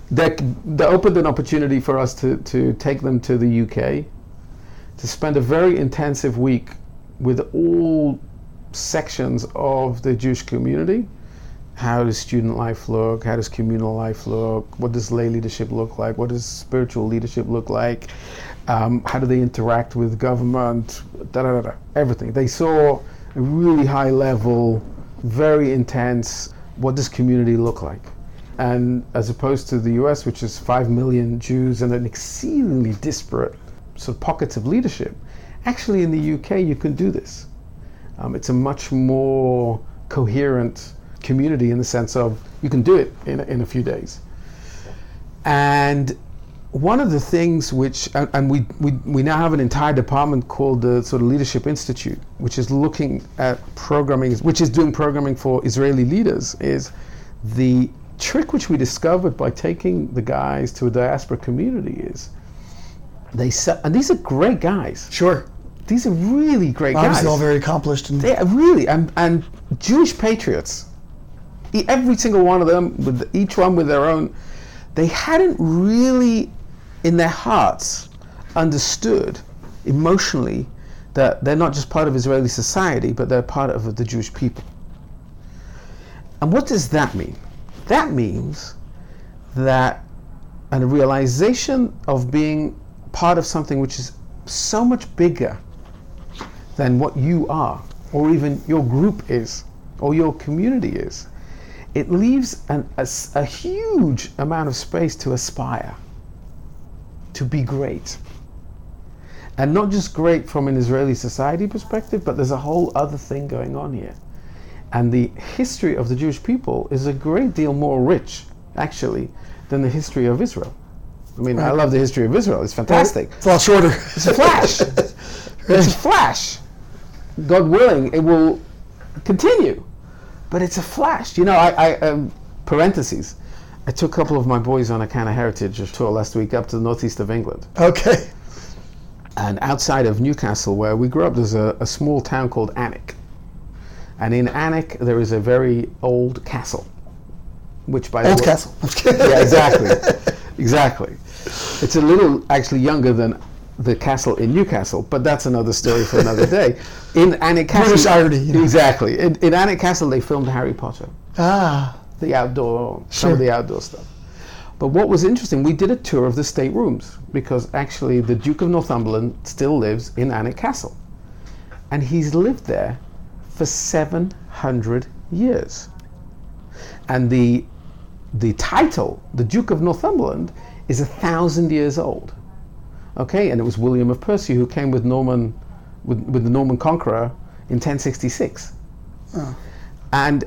that, they opened an opportunity for us to, to take them to the UK to spend a very intensive week with all sections of the Jewish community. How does student life look? How does communal life look? What does lay leadership look like? What does spiritual leadership look like? Um, how do they interact with government? Da, da, da. Everything. They saw a really high level, very intense. What does community look like? And as opposed to the US, which is 5 million Jews and an exceedingly disparate sort of pockets of leadership, actually in the UK you can do this. Um, it's a much more coherent community in the sense of you can do it in, a- in a few days. And one of the things which, and, and we, we, we now have an entire department called the sort of Leadership Institute, which is looking at programming, which is doing programming for Israeli leaders, is the trick which we discovered by taking the guys to a diaspora community is they se- and these are great guys. Sure. These are really great guys. Obviously, all very accomplished. And They are really and, and Jewish patriots. E- Every single one of them, with each one with their own, they hadn't really, in their hearts, understood emotionally that they're not just part of Israeli society, but they're part of the Jewish people. And what does that mean? That means that and a realization of being part of something which is so much bigger than what you are, or even your group is, or your community is. It leaves an, a, a huge amount of space to aspire, to be great. And not just great from an Israeli society perspective, but there's a whole other thing going on here. And the history of the Jewish people is a great deal more rich, actually, than the history of Israel. I mean, I love the history of Israel, it's fantastic. It's a lot shorter. It's a flash. it's a flash. God willing, it will continue. But it's a flash. You know, I, I um, parentheses. I took a couple of my boys on a kind of heritage tour last week up to the northeast of England. okay. And outside of Newcastle, where we grew up, there's a, a small town called Alnwick. And in Alnwick, there is a very old castle. Which, by the Old way, castle. yeah, exactly, exactly. It's a little actually younger than the castle in Newcastle, but that's another story for another day. In Alnwick Castle, British irony, you know. exactly. In, in Alnwick Castle, they filmed Harry Potter, Ah, the outdoor, some of the outdoor stuff. But what was interesting, we did a tour of the state rooms because actually the Duke of Northumberland still lives in Alnwick Castle, and he's lived there for 700 years. And the the title, the Duke of Northumberland, is a thousand years old. Okay, and it was William of Percy who came with Norman, with, with the Norman conqueror in 1066. And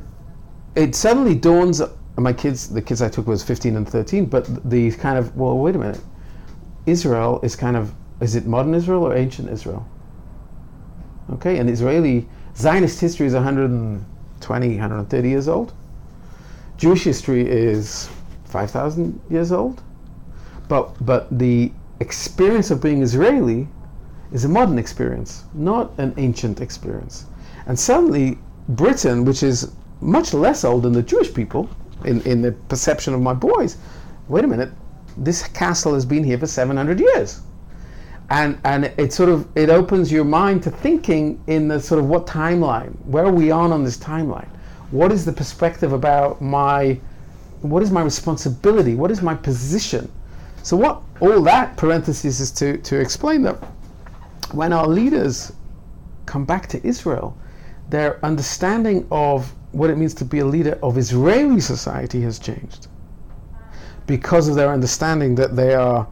it suddenly dawns. My kids, the kids I took was 15 and 13, but the kind of well, wait a minute, Israel is kind of is it modern Israel or ancient Israel? Okay, and Israeli Zionist history is 120, 130 years old. Jewish history is 5,000 years old. But, but the experience of being Israeli is a modern experience, not an ancient experience. And suddenly, Britain, which is much less old than the Jewish people, in, in the perception of my boys, wait a minute, this castle has been here for 700 years. And and it sort of it opens your mind to thinking in the sort of what timeline where are we on on this timeline? What is the perspective about my what is my responsibility? What is my position so what all that parenthesis is to to explain that when our leaders come back to Israel their understanding of what it means to be a leader of Israeli society has changed because of their understanding that they are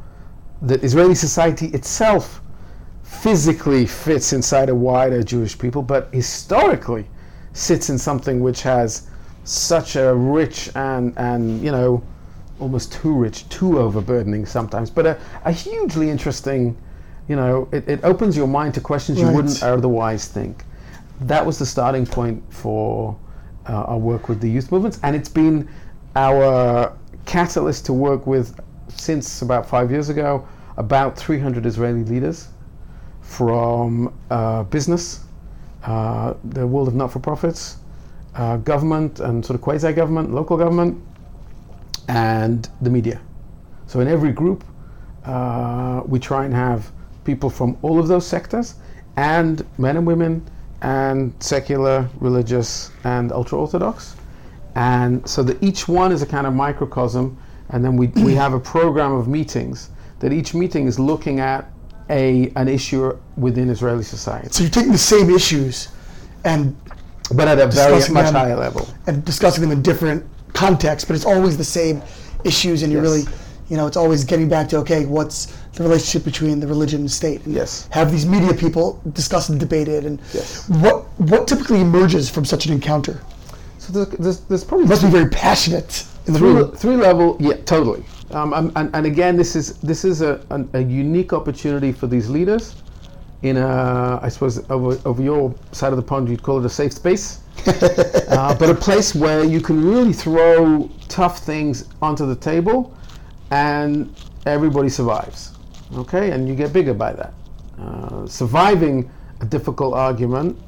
that Israeli society itself physically fits inside a wider Jewish people, but historically sits in something which has such a rich and and you know almost too rich, too overburdening sometimes, but a, a hugely interesting, you know, it, it opens your mind to questions you wouldn't otherwise think. That was the starting point for uh, our work with the youth movements, and it's been our catalyst to work with since about five years ago about 300 Israeli leaders from uh, business uh, the world of not-for-profits, uh, government and sort of quasi-government, local government, and the media. So in every group, uh, we try and have people from all of those sectors, and men and women, and secular, religious, and ultra-orthodox, and so that each one is a kind of microcosm, and then we, we have a program of meetings that each meeting is looking at a an issue within Israeli society. So you're taking the same issues and but at a very much them. higher level. and discussing them in different contexts, but it's always the same issues, and you're Yes. really, you know, it's always getting back to okay, what's the relationship between the religion and state? And Yes. Have these media people discuss and debate it, and Yes. what what typically emerges from such an encounter? So there's, there's, there's probably must be very passionate in the three, room. three level, yeah, totally. Um, and, and, and again, this is this is a, a, a unique opportunity for these leaders. In a, I suppose over, over your side of the pond, you'd call it a safe space, uh, but a place where you can really throw tough things onto the table, and everybody survives. Okay, and you get bigger by that. Uh, surviving a difficult argument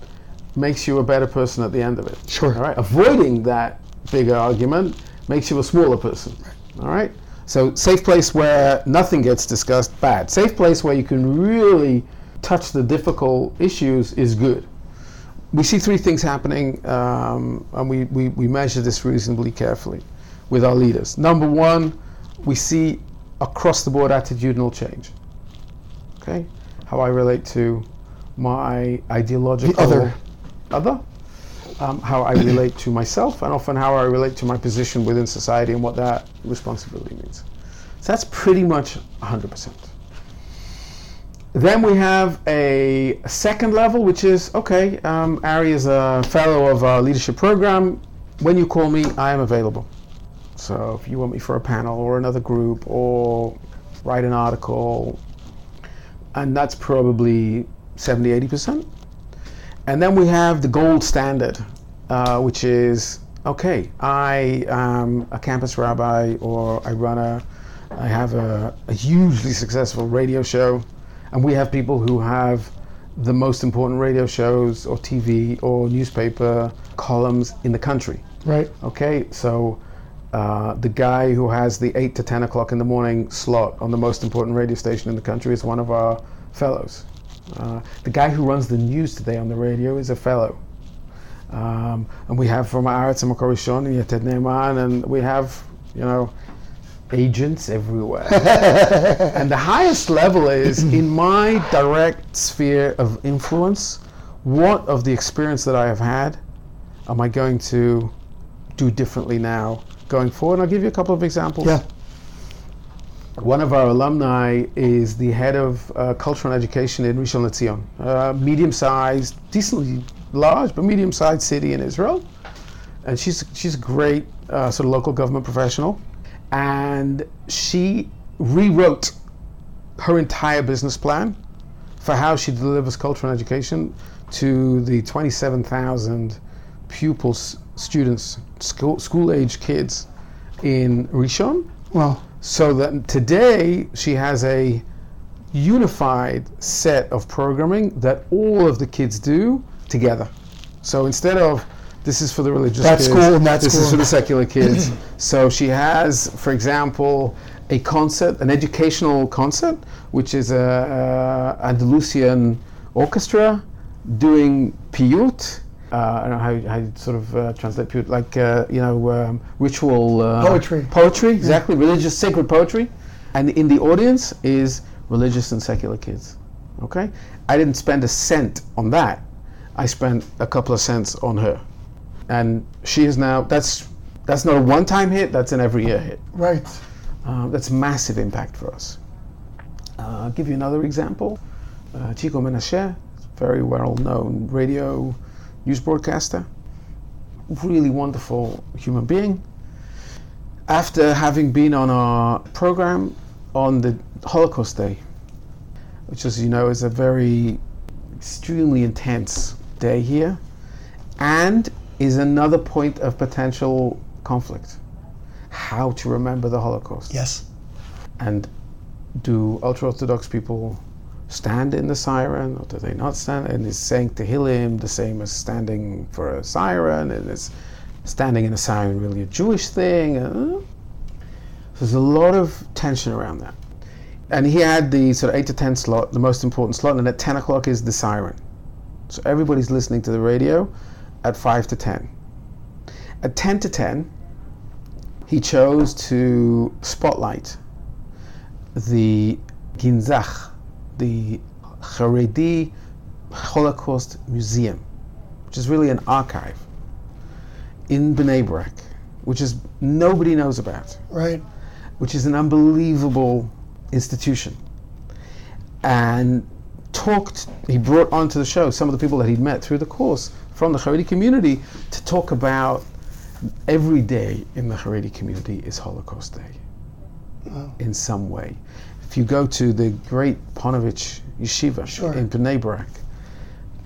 makes you a better person at the end of it. Sure. All right. Avoiding that bigger argument makes you a smaller person. All right. So safe place where nothing gets discussed, bad. Safe place where you can really touch the difficult issues is good. We see three things happening, um, and we, we, we measure this reasonably carefully with our leaders. Number one, we see across the board attitudinal change. Okay, how I relate to my ideological other. other, um, how I relate to myself, and often how I relate to my position within society and what that responsibility means. So that's pretty much 100%. Then we have a, a second level, which is okay, um, Ari is a fellow of our leadership program. When you call me, I am available. So if you want me for a panel or another group or write an article, and that's probably 70, 80%. And then we have the gold standard, uh, which is okay, I am a campus rabbi or I run a, I have a, a hugely successful radio show, and we have people who have the most important radio shows or TV or newspaper columns in the country. Right. Okay, so uh, the guy who has the 8 to 10 o'clock in the morning slot on the most important radio station in the country is one of our fellows. Uh, the guy who runs the news today on the radio is a fellow. Um, and we have from Haaretz and Makor Rishon and Yated Ne'eman, and we have, you know, agents everywhere. and the highest level is in my direct sphere of influence, what of the experience that I have had am I going to do differently now going forward? And I'll give you a couple of examples. Yeah. One of our alumni is the head of uh, culture and education in Rishon LeZion, a medium-sized, decently large, but medium-sized city in Israel. And she's she's a great uh, sort of local government professional, and she rewrote her entire business plan for how she delivers culture and education to the 27,000 pupils, students, school, school-age kids in Rishon Well, so that today she has a unified set of programming that all of the kids do together. So instead of this is for the religious That kids, school and that this school. is for the secular kids. so she has, for example, a concert, an educational concert, which is a, a Andalusian orchestra doing piyut. Uh, I don't know how, you- how you sort of uh, translate piyut, like uh, you know um, ritual uh, Poetry. Poetry, exactly, religious sacred poetry, and in the audience is religious and secular kids. Okay, I didn't spend a cent on that. I spent a couple of cents on her, and she is now. That's that's not a one-time hit. That's an every year hit. right. Uh, that's massive impact for us. Uh, I'll give you another example. Uh, Chico Menashe, very well-known radio news broadcaster, really wonderful human being. After having been on our program on the Holocaust Day, which, as you know, is a very extremely intense day here, and is another point of potential conflict. How to remember the Holocaust Yes. and do ultra orthodox people stand in the siren or do they not stand? And is saying Tehillim the same as standing for a siren? And is standing in a siren really a Jewish thing? Uh, there's a lot of tension around that. And he had the sort of 8 to 10 slot, the most important slot, and at 10 o'clock is the siren. So everybody's listening to the radio at 5 to 10. At 10 to 10, he chose to spotlight the Ginzach, the Haredi Holocaust Museum, which is really an archive in Bnei Brak, which is nobody knows about, Right. which is an unbelievable institution. And talked, he brought onto the show some of the people that he'd met through the course from the Haredi community to talk about every day in the Haredi community is Holocaust Day Wow. in some way. If you go to the great Ponovich Yeshiva Sure. in Bnei Brak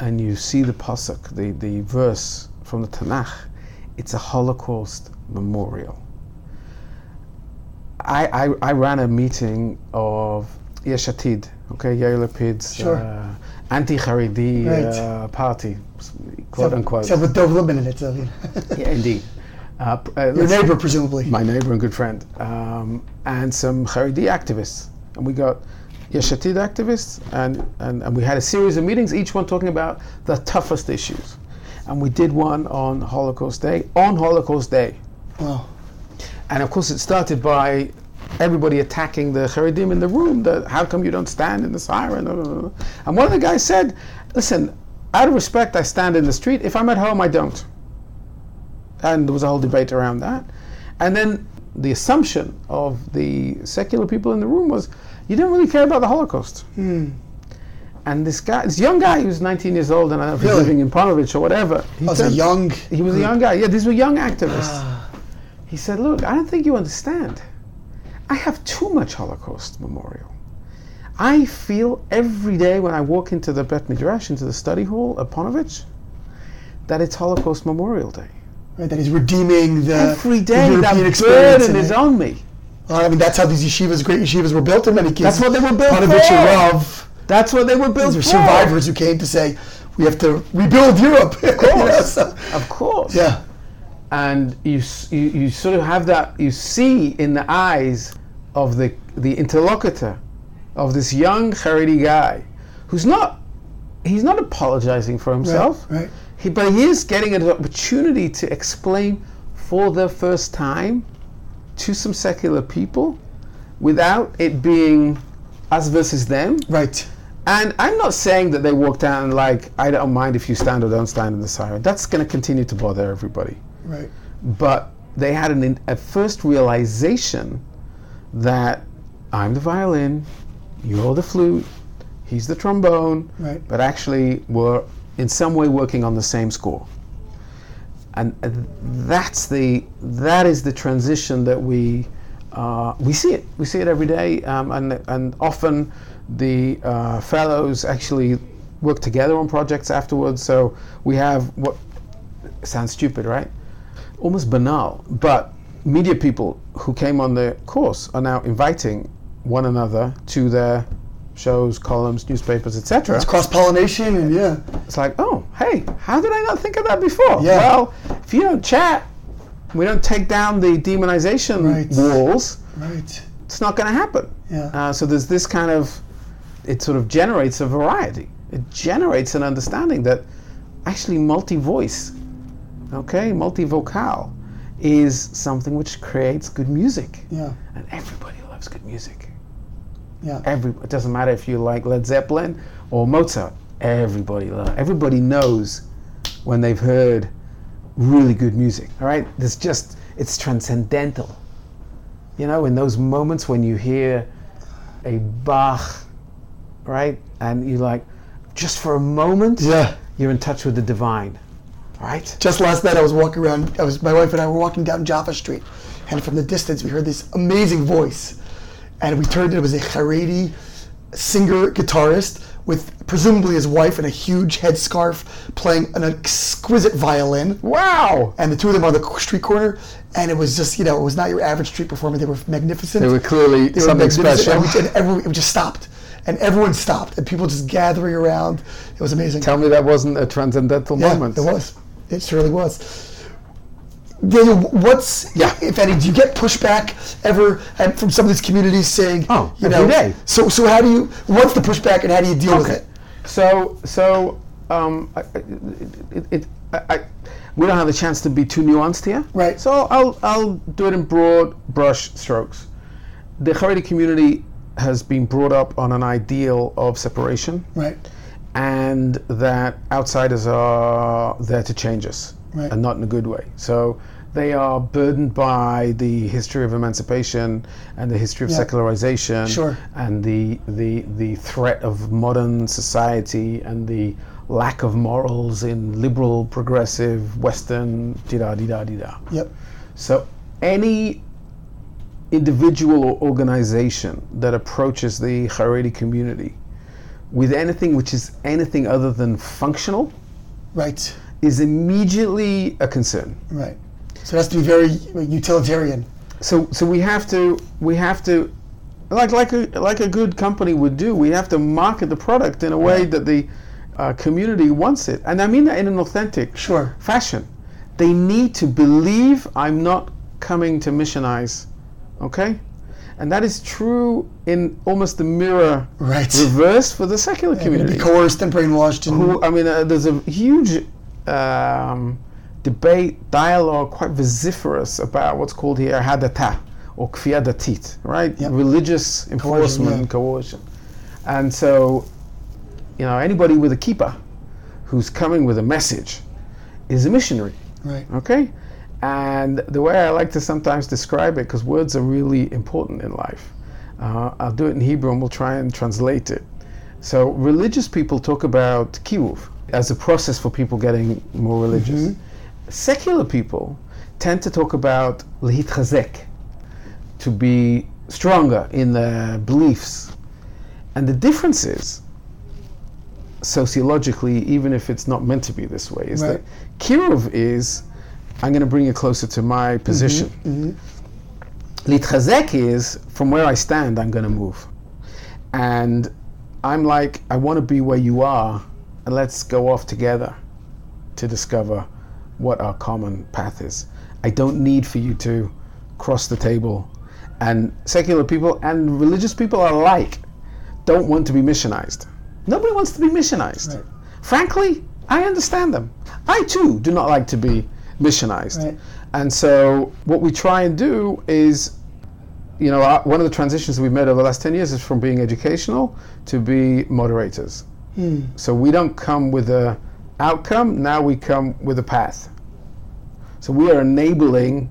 and you see the pasuk, the, the verse from the Tanakh, it's a Holocaust memorial. I, I, I ran a meeting of Yesh Atid, okay, Yair Lapid's Sure. uh, anti-Haredi Right. uh, party, quote unquote. Except with Dov Lipman in it. So, you know. yeah, indeed. Uh, uh, Your neighbor, presumably. my neighbor and good friend, um, and some Haredi activists. And we got Yesh Atid activists, and, and, and we had a series of meetings, each one talking about the toughest issues. And we did one on Holocaust Day, on Holocaust Day. Wow. And of course, it started by everybody attacking the Haredim in the room. That how come you don't stand in the siren? And one of the guys said, "Listen, out of respect, I stand in the street. If I'm at home, I don't." And there was a whole debate around that. And then the assumption of the secular people in the room was, you didn't really care about the Holocaust. Hmm. And this guy, this young guy, he was 19 years old, and I don't know if he's living in Panovich or whatever. He was a turned- young. he was a young guy. Yeah, these were young activists. Ah, He said, Look, I don't think you understand. I have too much Holocaust memorial. I feel every day when I walk into the Bet Midrash, into the study hall at Ponovich, that it's Holocaust Memorial Day. right, that he's redeeming the Every the day, European that experience burden in is on me. Well, I mean, that's how these yeshivas, great yeshivas, were built in many cases. That's what they were built Panovich for. and Rav, That's what they were built these for. survivors who came to say, we have to rebuild Europe. Of course. Of course. yeah. and you, you you sort of have that you see in the eyes of the the interlocutor of this young Haredi guy who's not he's not apologizing for himself right. he, but he is getting an opportunity to explain for the first time to some secular people without it being us versus them Right. and I'm not saying that they walk down like I don't mind if you stand or don't stand in the siren that's going to continue to bother everybody Right. but they had an a first realization that I'm the violin, you're the flute, he's the trombone, Right. but actually we're in some way working on the same score. And uh, that's the that is the transition that we uh, we see it we see it every day, um, and and often the uh, fellows actually work together on projects afterwards. So we have what sounds stupid, right? Almost banal, but media people who came on the course are now inviting one another to their shows, columns, newspapers, etc. It's cross pollination, and yeah. It's like, oh, hey, how did I not think of that before? Yeah. Well, if you don't chat, we don't take down the demonization Right. walls, Right. it's not going to happen. Yeah. Uh, so there's this kind of, it sort of generates a variety. It generates an understanding that actually multi voice, okay, multi vocal is something which creates good music. yeah. And everybody loves good music. Yeah. Every it doesn't matter if you like Led Zeppelin or Mozart. Everybody lo- everybody knows when they've heard really good music. All right, there's just it's transcendental. You know, in those moments when you hear a Bach, right, and you like just for a moment, Yeah. you're in touch with the divine, right? Just last night, I was walking around. I was my wife and I were walking down Jaffa Street, and from the distance, we heard this amazing voice, and we turned. It was a Haredi singer guitarist with presumably his wife in a huge headscarf, playing an exquisite violin. Wow! And the two of them on the street corner, and it was just you know it was not your average street performer. They were magnificent. They were clearly They something special. And, we, and everyone, we just stopped. and everyone stopped, and people just gathering around. It was amazing. Tell me that wasn't a transcendental yeah, moment. it was. It surely was. Daniel, what's Yeah. if any? Do you get pushback ever from some of these communities saying, Oh, you every know, day. so so how do you? What's the pushback and how do you deal with it? So, so um, I, it, it, I, I, we don't have the chance to be too nuanced here. Right. So I'll, I'll do it in broad brush strokes. The Haredi community has been brought up on an ideal of separation Right. and that outsiders are there to change us Right. and not in a good way. So they are burdened by the history of emancipation and the history of Yeah. secularization Sure. and the, the the threat of modern society and the lack of morals in liberal, progressive, Western, da da di da. Yep. So any individual or organization that approaches the Haredi community with anything which is anything other than functional Right. Is immediately a concern. Right. So it has to be very utilitarian. So so we have to we have to like like a like a good company would do. We have to market the product in a way that the uh, community wants it, and I mean that in an authentic Sure. fashion. They need to believe I'm not coming to missionize, okay? And that is true in almost the mirror Right. reverse for the secular community. be coerced and brainwashed. And, Who, I mean, uh, there's a huge um, debate, dialogue, quite vociferous about what's called here hadata or kfiyah datit, right? Yep. Religious enforcement, yeah. coercion. And so, you know, anybody with a kippah who's coming with a message is a missionary. right. Okay? And the way I like to sometimes describe it, because words are really important in life, uh, I'll do it in Hebrew and we'll try and translate it. So, religious people talk about kiruv as a process for people getting more religious. Mm-hmm. Secular people tend to talk about lehitchazek, to be stronger in their beliefs. And the difference is, sociologically, even if it's not meant to be this way, is Right. that kiruv is I'm going to bring you closer to my mm-hmm, position. Mm-hmm. Litchazek is from where I stand, I'm going to move. And I'm like, I want to be where you are, and let's go off together to discover what our common path is. I don't need for you to cross the table. And secular people and religious people alike don't want to be missionized. Nobody wants to be missionized. Right. Frankly, I understand them. I too do not like to be missionized. Right. And so, what we try and do is, you know, our, one of the transitions we've made over the last 10 years is from being educational to be moderators. So, we don't come with a outcome, now we come with a path. So, we are enabling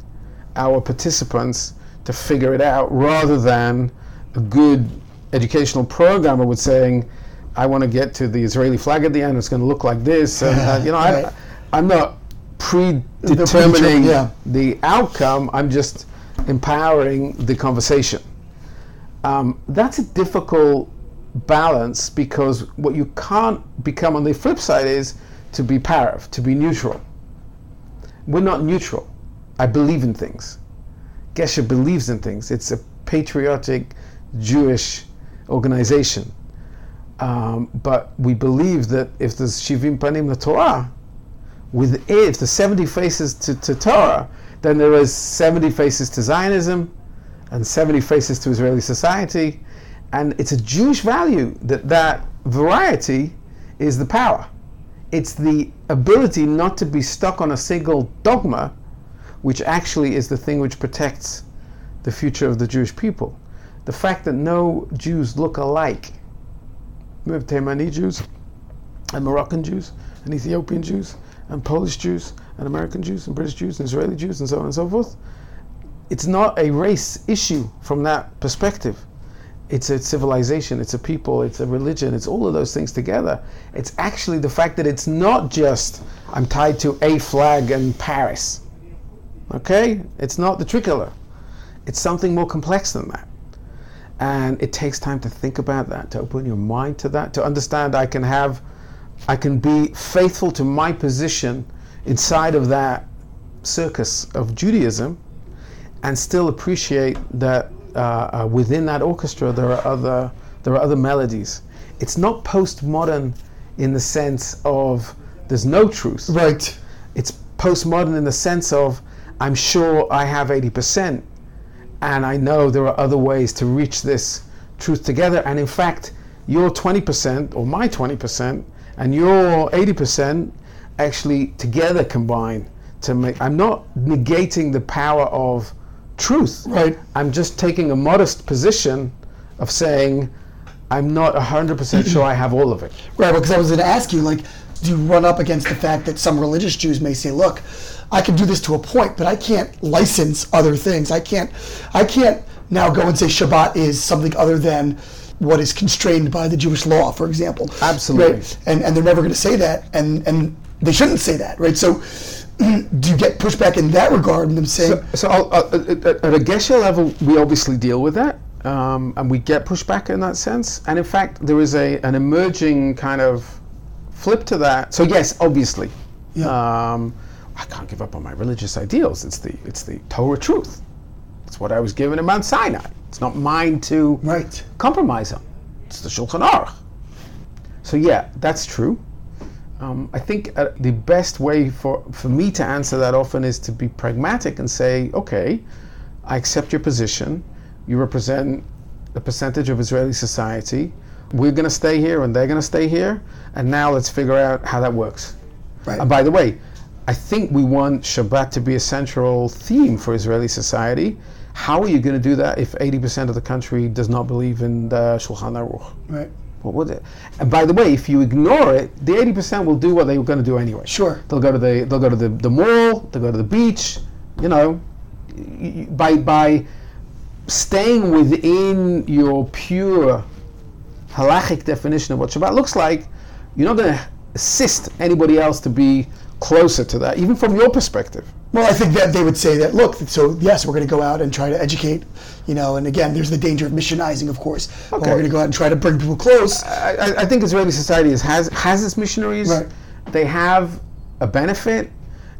our participants to figure it out rather than a good educational programmer would saying, I want to get to the Israeli flag at the end, it's going to look like this. And, uh, you know, Right. I, I'm not predetermining predetermined, yeah. the outcome, I'm just empowering the conversation. Um, that's a difficult balance because what you can't become on the flip side is to be parav, to be neutral. We're not neutral. I believe in things. Gesher believes in things. It's a patriotic Jewish organization. Um, but we believe that if there's Shivim Panim the Torah, with it, if the 70 faces to, to Torah, then there is 70 faces to Zionism and 70 faces to Israeli society. And it's a Jewish value that that variety is the power. It's the ability not to be stuck on a single dogma, which actually is the thing which protects the future of the Jewish people. The fact that no Jews look alike. We have Taimani Jews, and Moroccan Jews, and Ethiopian Jews, and Polish Jews, and American Jews, and British Jews, and Israeli Jews, and so on and so forth. It's not a race issue from that perspective. It's a civilization, it's a people, it's a religion, it's all of those things together. It's actually the fact that it's not just I'm tied to a flag and Paris. Okay? It's not the tricolor. It's something more complex than that. And it takes time to think about that, to open your mind to that, to understand I can have, I can be faithful to my position inside of that circus of Judaism and still appreciate that uh, uh, within that orchestra there are other there are other melodies. It's not postmodern in the sense of there's no truth. Right. It's postmodern in the sense of I'm sure I have 80% and I know there are other ways to reach this truth together. And in fact, your 20% or my 20% and your 80% actually together combine to make. I'm not negating the power of truth. Right. I'm just taking a modest position of saying I'm not 100% sure I have all of it. Right, because I was going to ask you, like, do you run up against the fact that some religious Jews may say, "Look, I can do this to a point, but I can't license other things. I can't, I can't now go and say Shabbat is something other than what is constrained by the Jewish law, for example." Absolutely. Right? And and they're never going to say that, and and they shouldn't say that, right? So. Do you get pushback in that regard? And them saying, So, so I'll- uh, at at a Gesher level, we obviously deal with that, um, and we get pushback in that sense. And in fact, there is a an emerging kind of flip to that. So yes, obviously, Yeah. um, I can't give up on my religious ideals. It's the it's the Torah truth. It's what I was given in Mount Sinai. It's not mine to right, compromise on. It's the Shulchan Aruch. So yeah, that's true. Um, I think uh, the best way for, for me to answer that often is to be pragmatic and say, okay, I accept your position. You represent a percentage of Israeli society. We're going to stay here and they're going to stay here. And now let's figure out how that works. right, And by the way, I think we want Shabbat to be a central theme for Israeli society. How are you going to do that if 80% of the country does not believe in the Shulchan Aruch? right. What would it? And by the way, if you ignore it, the 80% will do what they were going to do anyway. Sure. They'll go to the they'll go to the, the mall. They'll go to the beach. You know, by by staying within your pure halachic definition of what Shabbat looks like, you're not going to assist anybody else to be closer to that, even from your perspective. Well, I think that they would say that, look, so yes, we're going to go out and try to educate, you know, and again, there's the danger of missionizing, of course. Okay. we're going to go out and try to bring people close. I, I- think Israeli society is, has has its missionaries. Right. They have a benefit.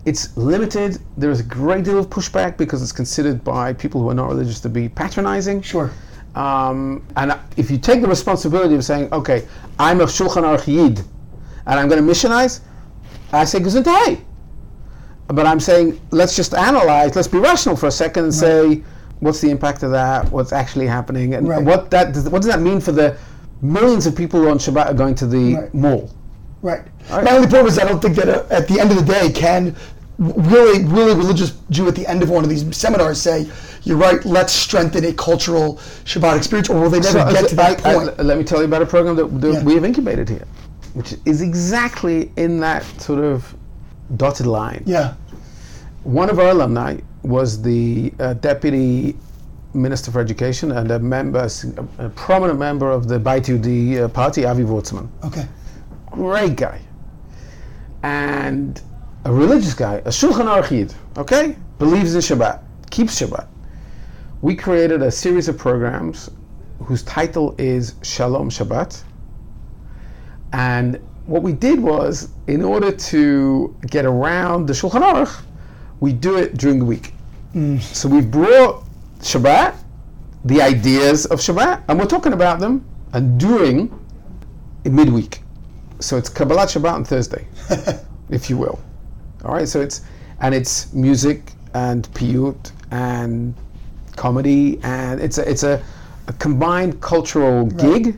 It's limited. There is a great deal of pushback because it's considered by people who are not religious to be patronizing. Sure. Um, and if you take the responsibility of saying, okay, I'm a Shulchan Aruch Yid, and I'm going to missionize, I say Gesundheit. But I'm saying, let's just analyze, let's be rational for a second and say, what's the impact of that? What's actually happening? And Right. what that does, what does that mean for the millions of people who on Shabbat are going to the Right. mall? Right. Right. My only point is I don't think that uh, at the end of the day can really, really religious Jew at the end of one of these seminars say, "You're right. Let's strengthen a cultural Shabbat experience," or will they never So, get to that I- I- point? let me tell you about a program that, that Yeah. we have incubated here, which is exactly in that sort of dotted line. yeah. One of our alumni was the uh, deputy minister for education and a member, a prominent member of the Beit Yehudi uh, party, Avi Wortzman. Okay. Great guy. And a religious guy, a Shulchan aruch Yid. Okay? Believes in Shabbat, keeps Shabbat. We created a series of programs whose title is Shalom Shabbat. And what we did was, in order to get around the Shulchan Aruch, we do it during the week. Mm. So we've brought Shabbat, the ideas of Shabbat, and we're talking about them and doing in midweek. So it's Kabbalat Shabbat on Thursday, if you will. All right, so it's and it's music and piyut and comedy and it's a, it's a, a combined cultural gig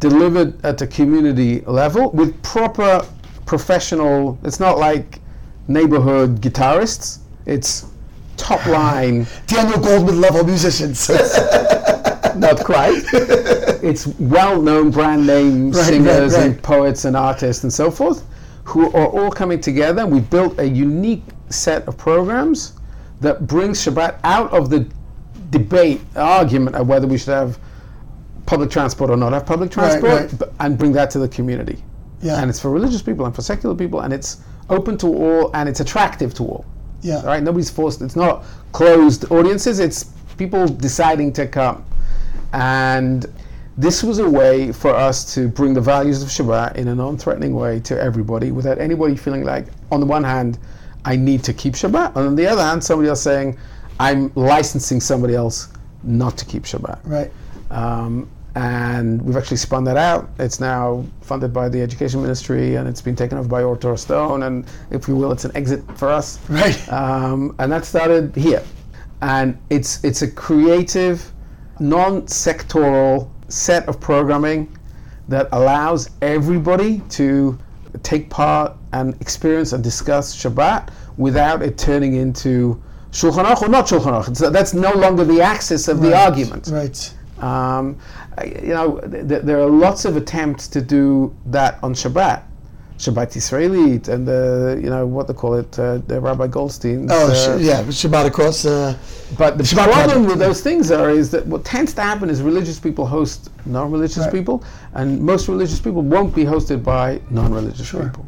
delivered at a community level with proper professional. It's not like neighborhood guitarists. It's top line. Daniel Goldman level musicians. not quite. it's well-known brand name Right, singers right, right. and poets and artists and so forth, who are all coming together. We built a unique set of programs that brings Shabbat out of the debate, argument of whether we should have public transport or not have public transport, right. but- and bring that to the community. Yeah. And it's for religious people and for secular people, and it's open to all, and it's attractive to all. yeah. Right, nobody's forced. It's not closed audiences. It's people deciding to come, and this was a way for us to bring the values of Shabbat in a non-threatening way to everybody, without anybody feeling like, on the one hand, I need to keep Shabbat, and on the other hand, somebody else saying, I'm licensing somebody else not to keep Shabbat. Right. Um, and we've actually spun that out. It's now funded by the Education Ministry, and it's been taken over by Or Stone, and if you will, it's an exit for us. Right. Um, and that started here, and it's it's a creative, non-sectoral set of programming that allows everybody to take part and experience and discuss Shabbat without it turning into Shulchan Aruch or not Shulchan Aruch. It's- that's no longer the axis of the argument. Right. Um, you know, th- th- there are lots of attempts to do that on Shabbat. Shabbat Israelit and the, you know, what they call it, uh, the Rabbi Goldstein. Oh, uh, sh- yeah, Shabbat across. Uh, but the Shabbat problem project. with those things are is that what tends to happen is religious people host non-religious Right. people, and most religious people won't be hosted by non-religious Sure. people.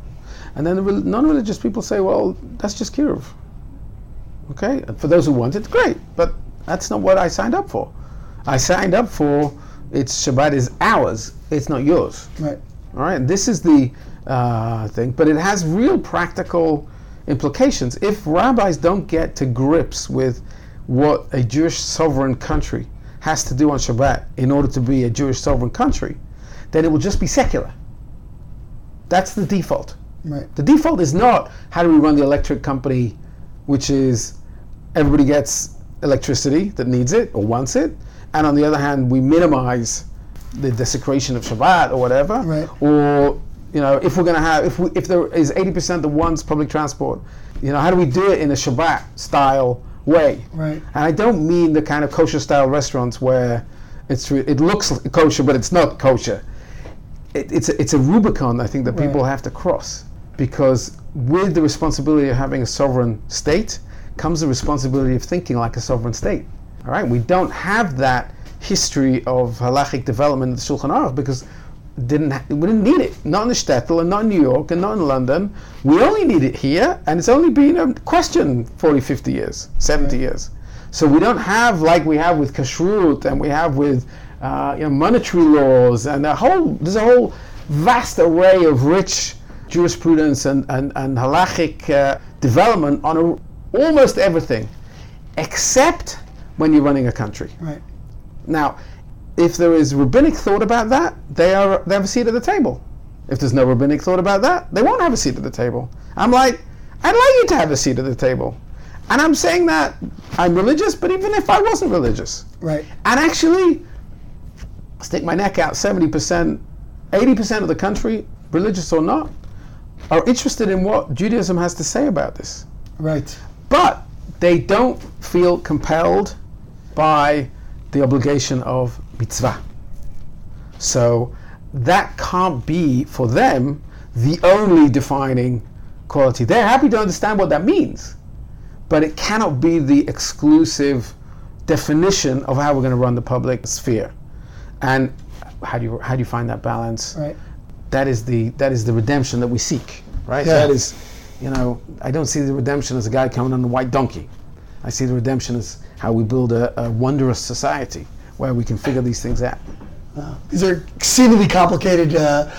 And then the rel- non-religious people say, "Well, that's just kiruv." Okay, and for those who want it, great, but that's not what I signed up for. I signed up for it's Shabbat is ours, it's not yours. right. All right, this is the uh, thing, but it has real practical implications. If rabbis don't get to grips with what a Jewish sovereign country has to do on Shabbat in order to be a Jewish sovereign country, then it will just be secular. That's the default. Right. The default is not how do we run the electric company, which is everybody gets electricity that needs it or wants it, and on the other hand, we minimize the desecration of Shabbat or whatever. Right. Or you know, if we're going to have, if we, if there is 80% that wants public transport, you know, how do we do it in a Shabbat style way? Right. And I don't mean the kind of kosher style restaurants where it's re- it looks kosher but it's not kosher. It, it's a, it's a Rubicon I think that people Right. have to cross because with the responsibility of having a sovereign state comes the responsibility of thinking like a sovereign state. All right, we don't have that history of halachic development in the Shulchan Aruch because didn't we didn't need it. Not in the Shtetl and not in New York and not in London. We only need it here, and it's only been a question 40, 50 years, 70 years. So we don't have like we have with kashrut and we have with uh, you know, monetary laws and a whole there's a whole vast array of rich jurisprudence and and, and halachic uh, development on a, almost everything, except when you're running a country. Right. Now, if there is rabbinic thought about that, they are they have a seat at the table. If there's no rabbinic thought about that, they won't have a seat at the table. I'm like, I'd like you to have a seat at the table. And I'm saying that I'm religious, but even if I wasn't religious, Right. and actually stick my neck out 70%, 80% of the country, religious or not, are interested in what Judaism has to say about this Right. but they don't feel compelled by the obligation of mitzvah. So that can't be for them the only defining quality. They're happy to understand what that means, but it cannot be the exclusive definition of how we're going to run the public sphere. And how do you how do you find that balance? Right. that is the that is the redemption that we seek, right? Yeah. That is, you know, I don't see the redemption as a guy coming on a white donkey. I see the redemption as how we build a, a wondrous society where we can figure these things out. These are exceedingly complicated uh,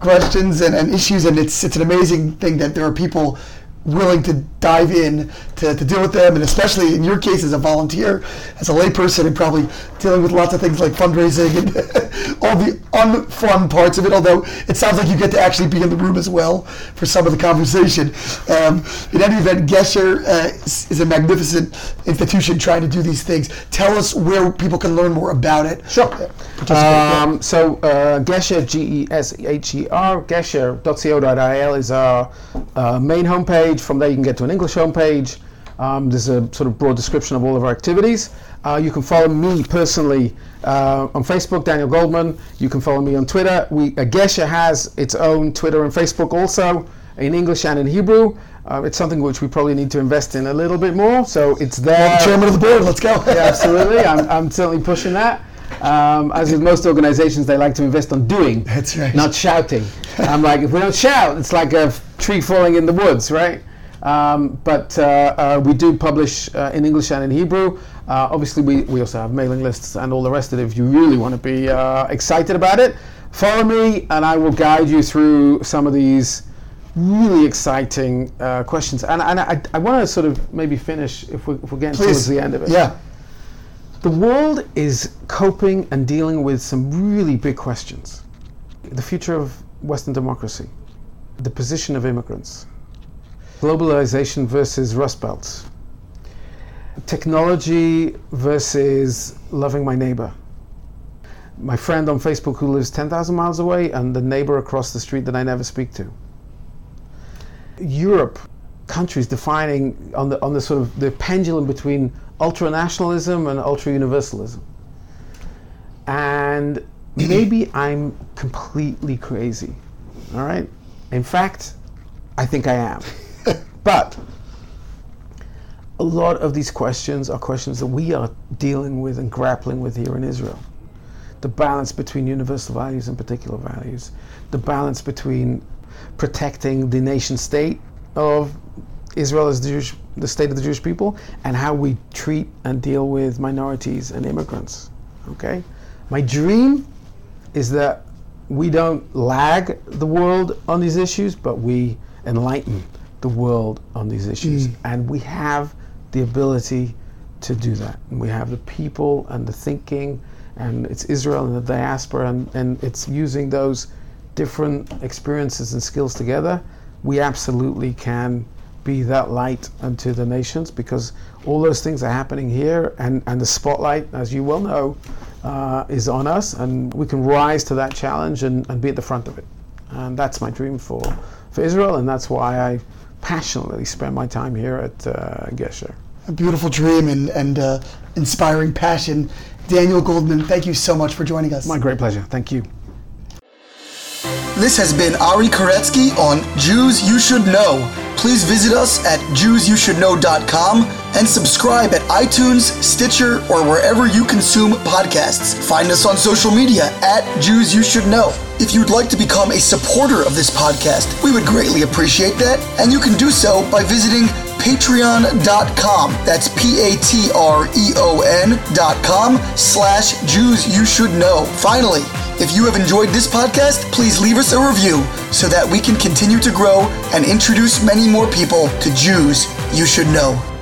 questions and, and issues, and it's it's an amazing thing that there are people willing to dive in to, to deal with them, and especially in your case as a volunteer, as a layperson, and probably dealing with lots of things like fundraising and all the unfun parts of it. Although it sounds like you get to actually be in the room as well for some of the conversation. Um, in any event, Gesher uh, is is a magnificent institution trying to do these things. Tell us where people can learn more about it. Sure. Yeah. Um, so uh, Gesher, G-E-S-H-E-R, gesher.co.il is our uh, main homepage. From there you can get to an English homepage. Um, there's a sort of broad description of all of our activities. Uh, you can follow me personally uh, on Facebook, Daniel Goldman. You can follow me on Twitter. We, uh, Gesher has its own Twitter and Facebook also, in English and in Hebrew. Uh, it's something which we probably need to invest in a little bit more. So it's there. Chairman of the board, let's go. Yeah, absolutely. I'm, I'm certainly pushing that. Um, as with most organizations, they like to invest on doing, That's right. not shouting. I'm like, if we don't shout, it's like a tree falling in the woods, right? Um, but uh, uh, we do publish uh, in English and in Hebrew. Uh, obviously, we, we also have mailing lists and all the rest of it if you really want to be uh, excited about it. Follow me, and I will guide you through some of these really exciting uh, questions. And, and I, I want to sort of maybe finish if we're, if we're getting towards the end of it Yeah. The world is coping and dealing with some really big questions. The future of Western democracy, the position of immigrants, globalization versus Rust Belts, technology versus loving my neighbor. My friend on Facebook who lives 10,000 miles away and the neighbor across the street that I never speak to. Europe, countries defining on the, on the sort of the pendulum between ultra nationalism and ultra universalism. And maybe I'm completely crazy. All right? In fact, I think I am. but a lot of these questions are questions that we are dealing with and grappling with here in Israel. The balance between universal values and particular values, the balance between protecting the nation state of Israel as the, Jewish, the state of the Jewish people, and how we treat and deal with minorities and immigrants. Okay? My dream is that we don't lag the world on these issues, but we enlighten the world on these issues. Mm. And we have the ability to do that. And we have the people and the thinking, and it's Israel and the diaspora, and, and it's using those different experiences and skills together. We absolutely can be that light unto the nations because all those things are happening here, and, and the spotlight, as you well know, uh, is on us, and we can rise to that challenge and, and be at the front of it. And that's my dream for, for Israel, and that's why I passionately spend my time here at uh, Gesher a beautiful dream and, and uh, inspiring passion. Daniel Goldman, thank you so much for joining us. My great pleasure. Thank you. This has been Ari Koretsky on Jews You Should Know. Please visit us at JewsYouShouldKnow.com and subscribe at iTunes, Stitcher, or wherever you consume podcasts. Find us on social media at Jews You Should Know. If you'd like to become a supporter of this podcast, we would greatly appreciate that, and you can do so by visiting patreon.com. That's P-A-T-R-E-O-N dot com slash Jews You Should Know. Finally, if you have enjoyed this podcast, please leave us a review so that we can continue to grow and introduce many more people to Jews you should know.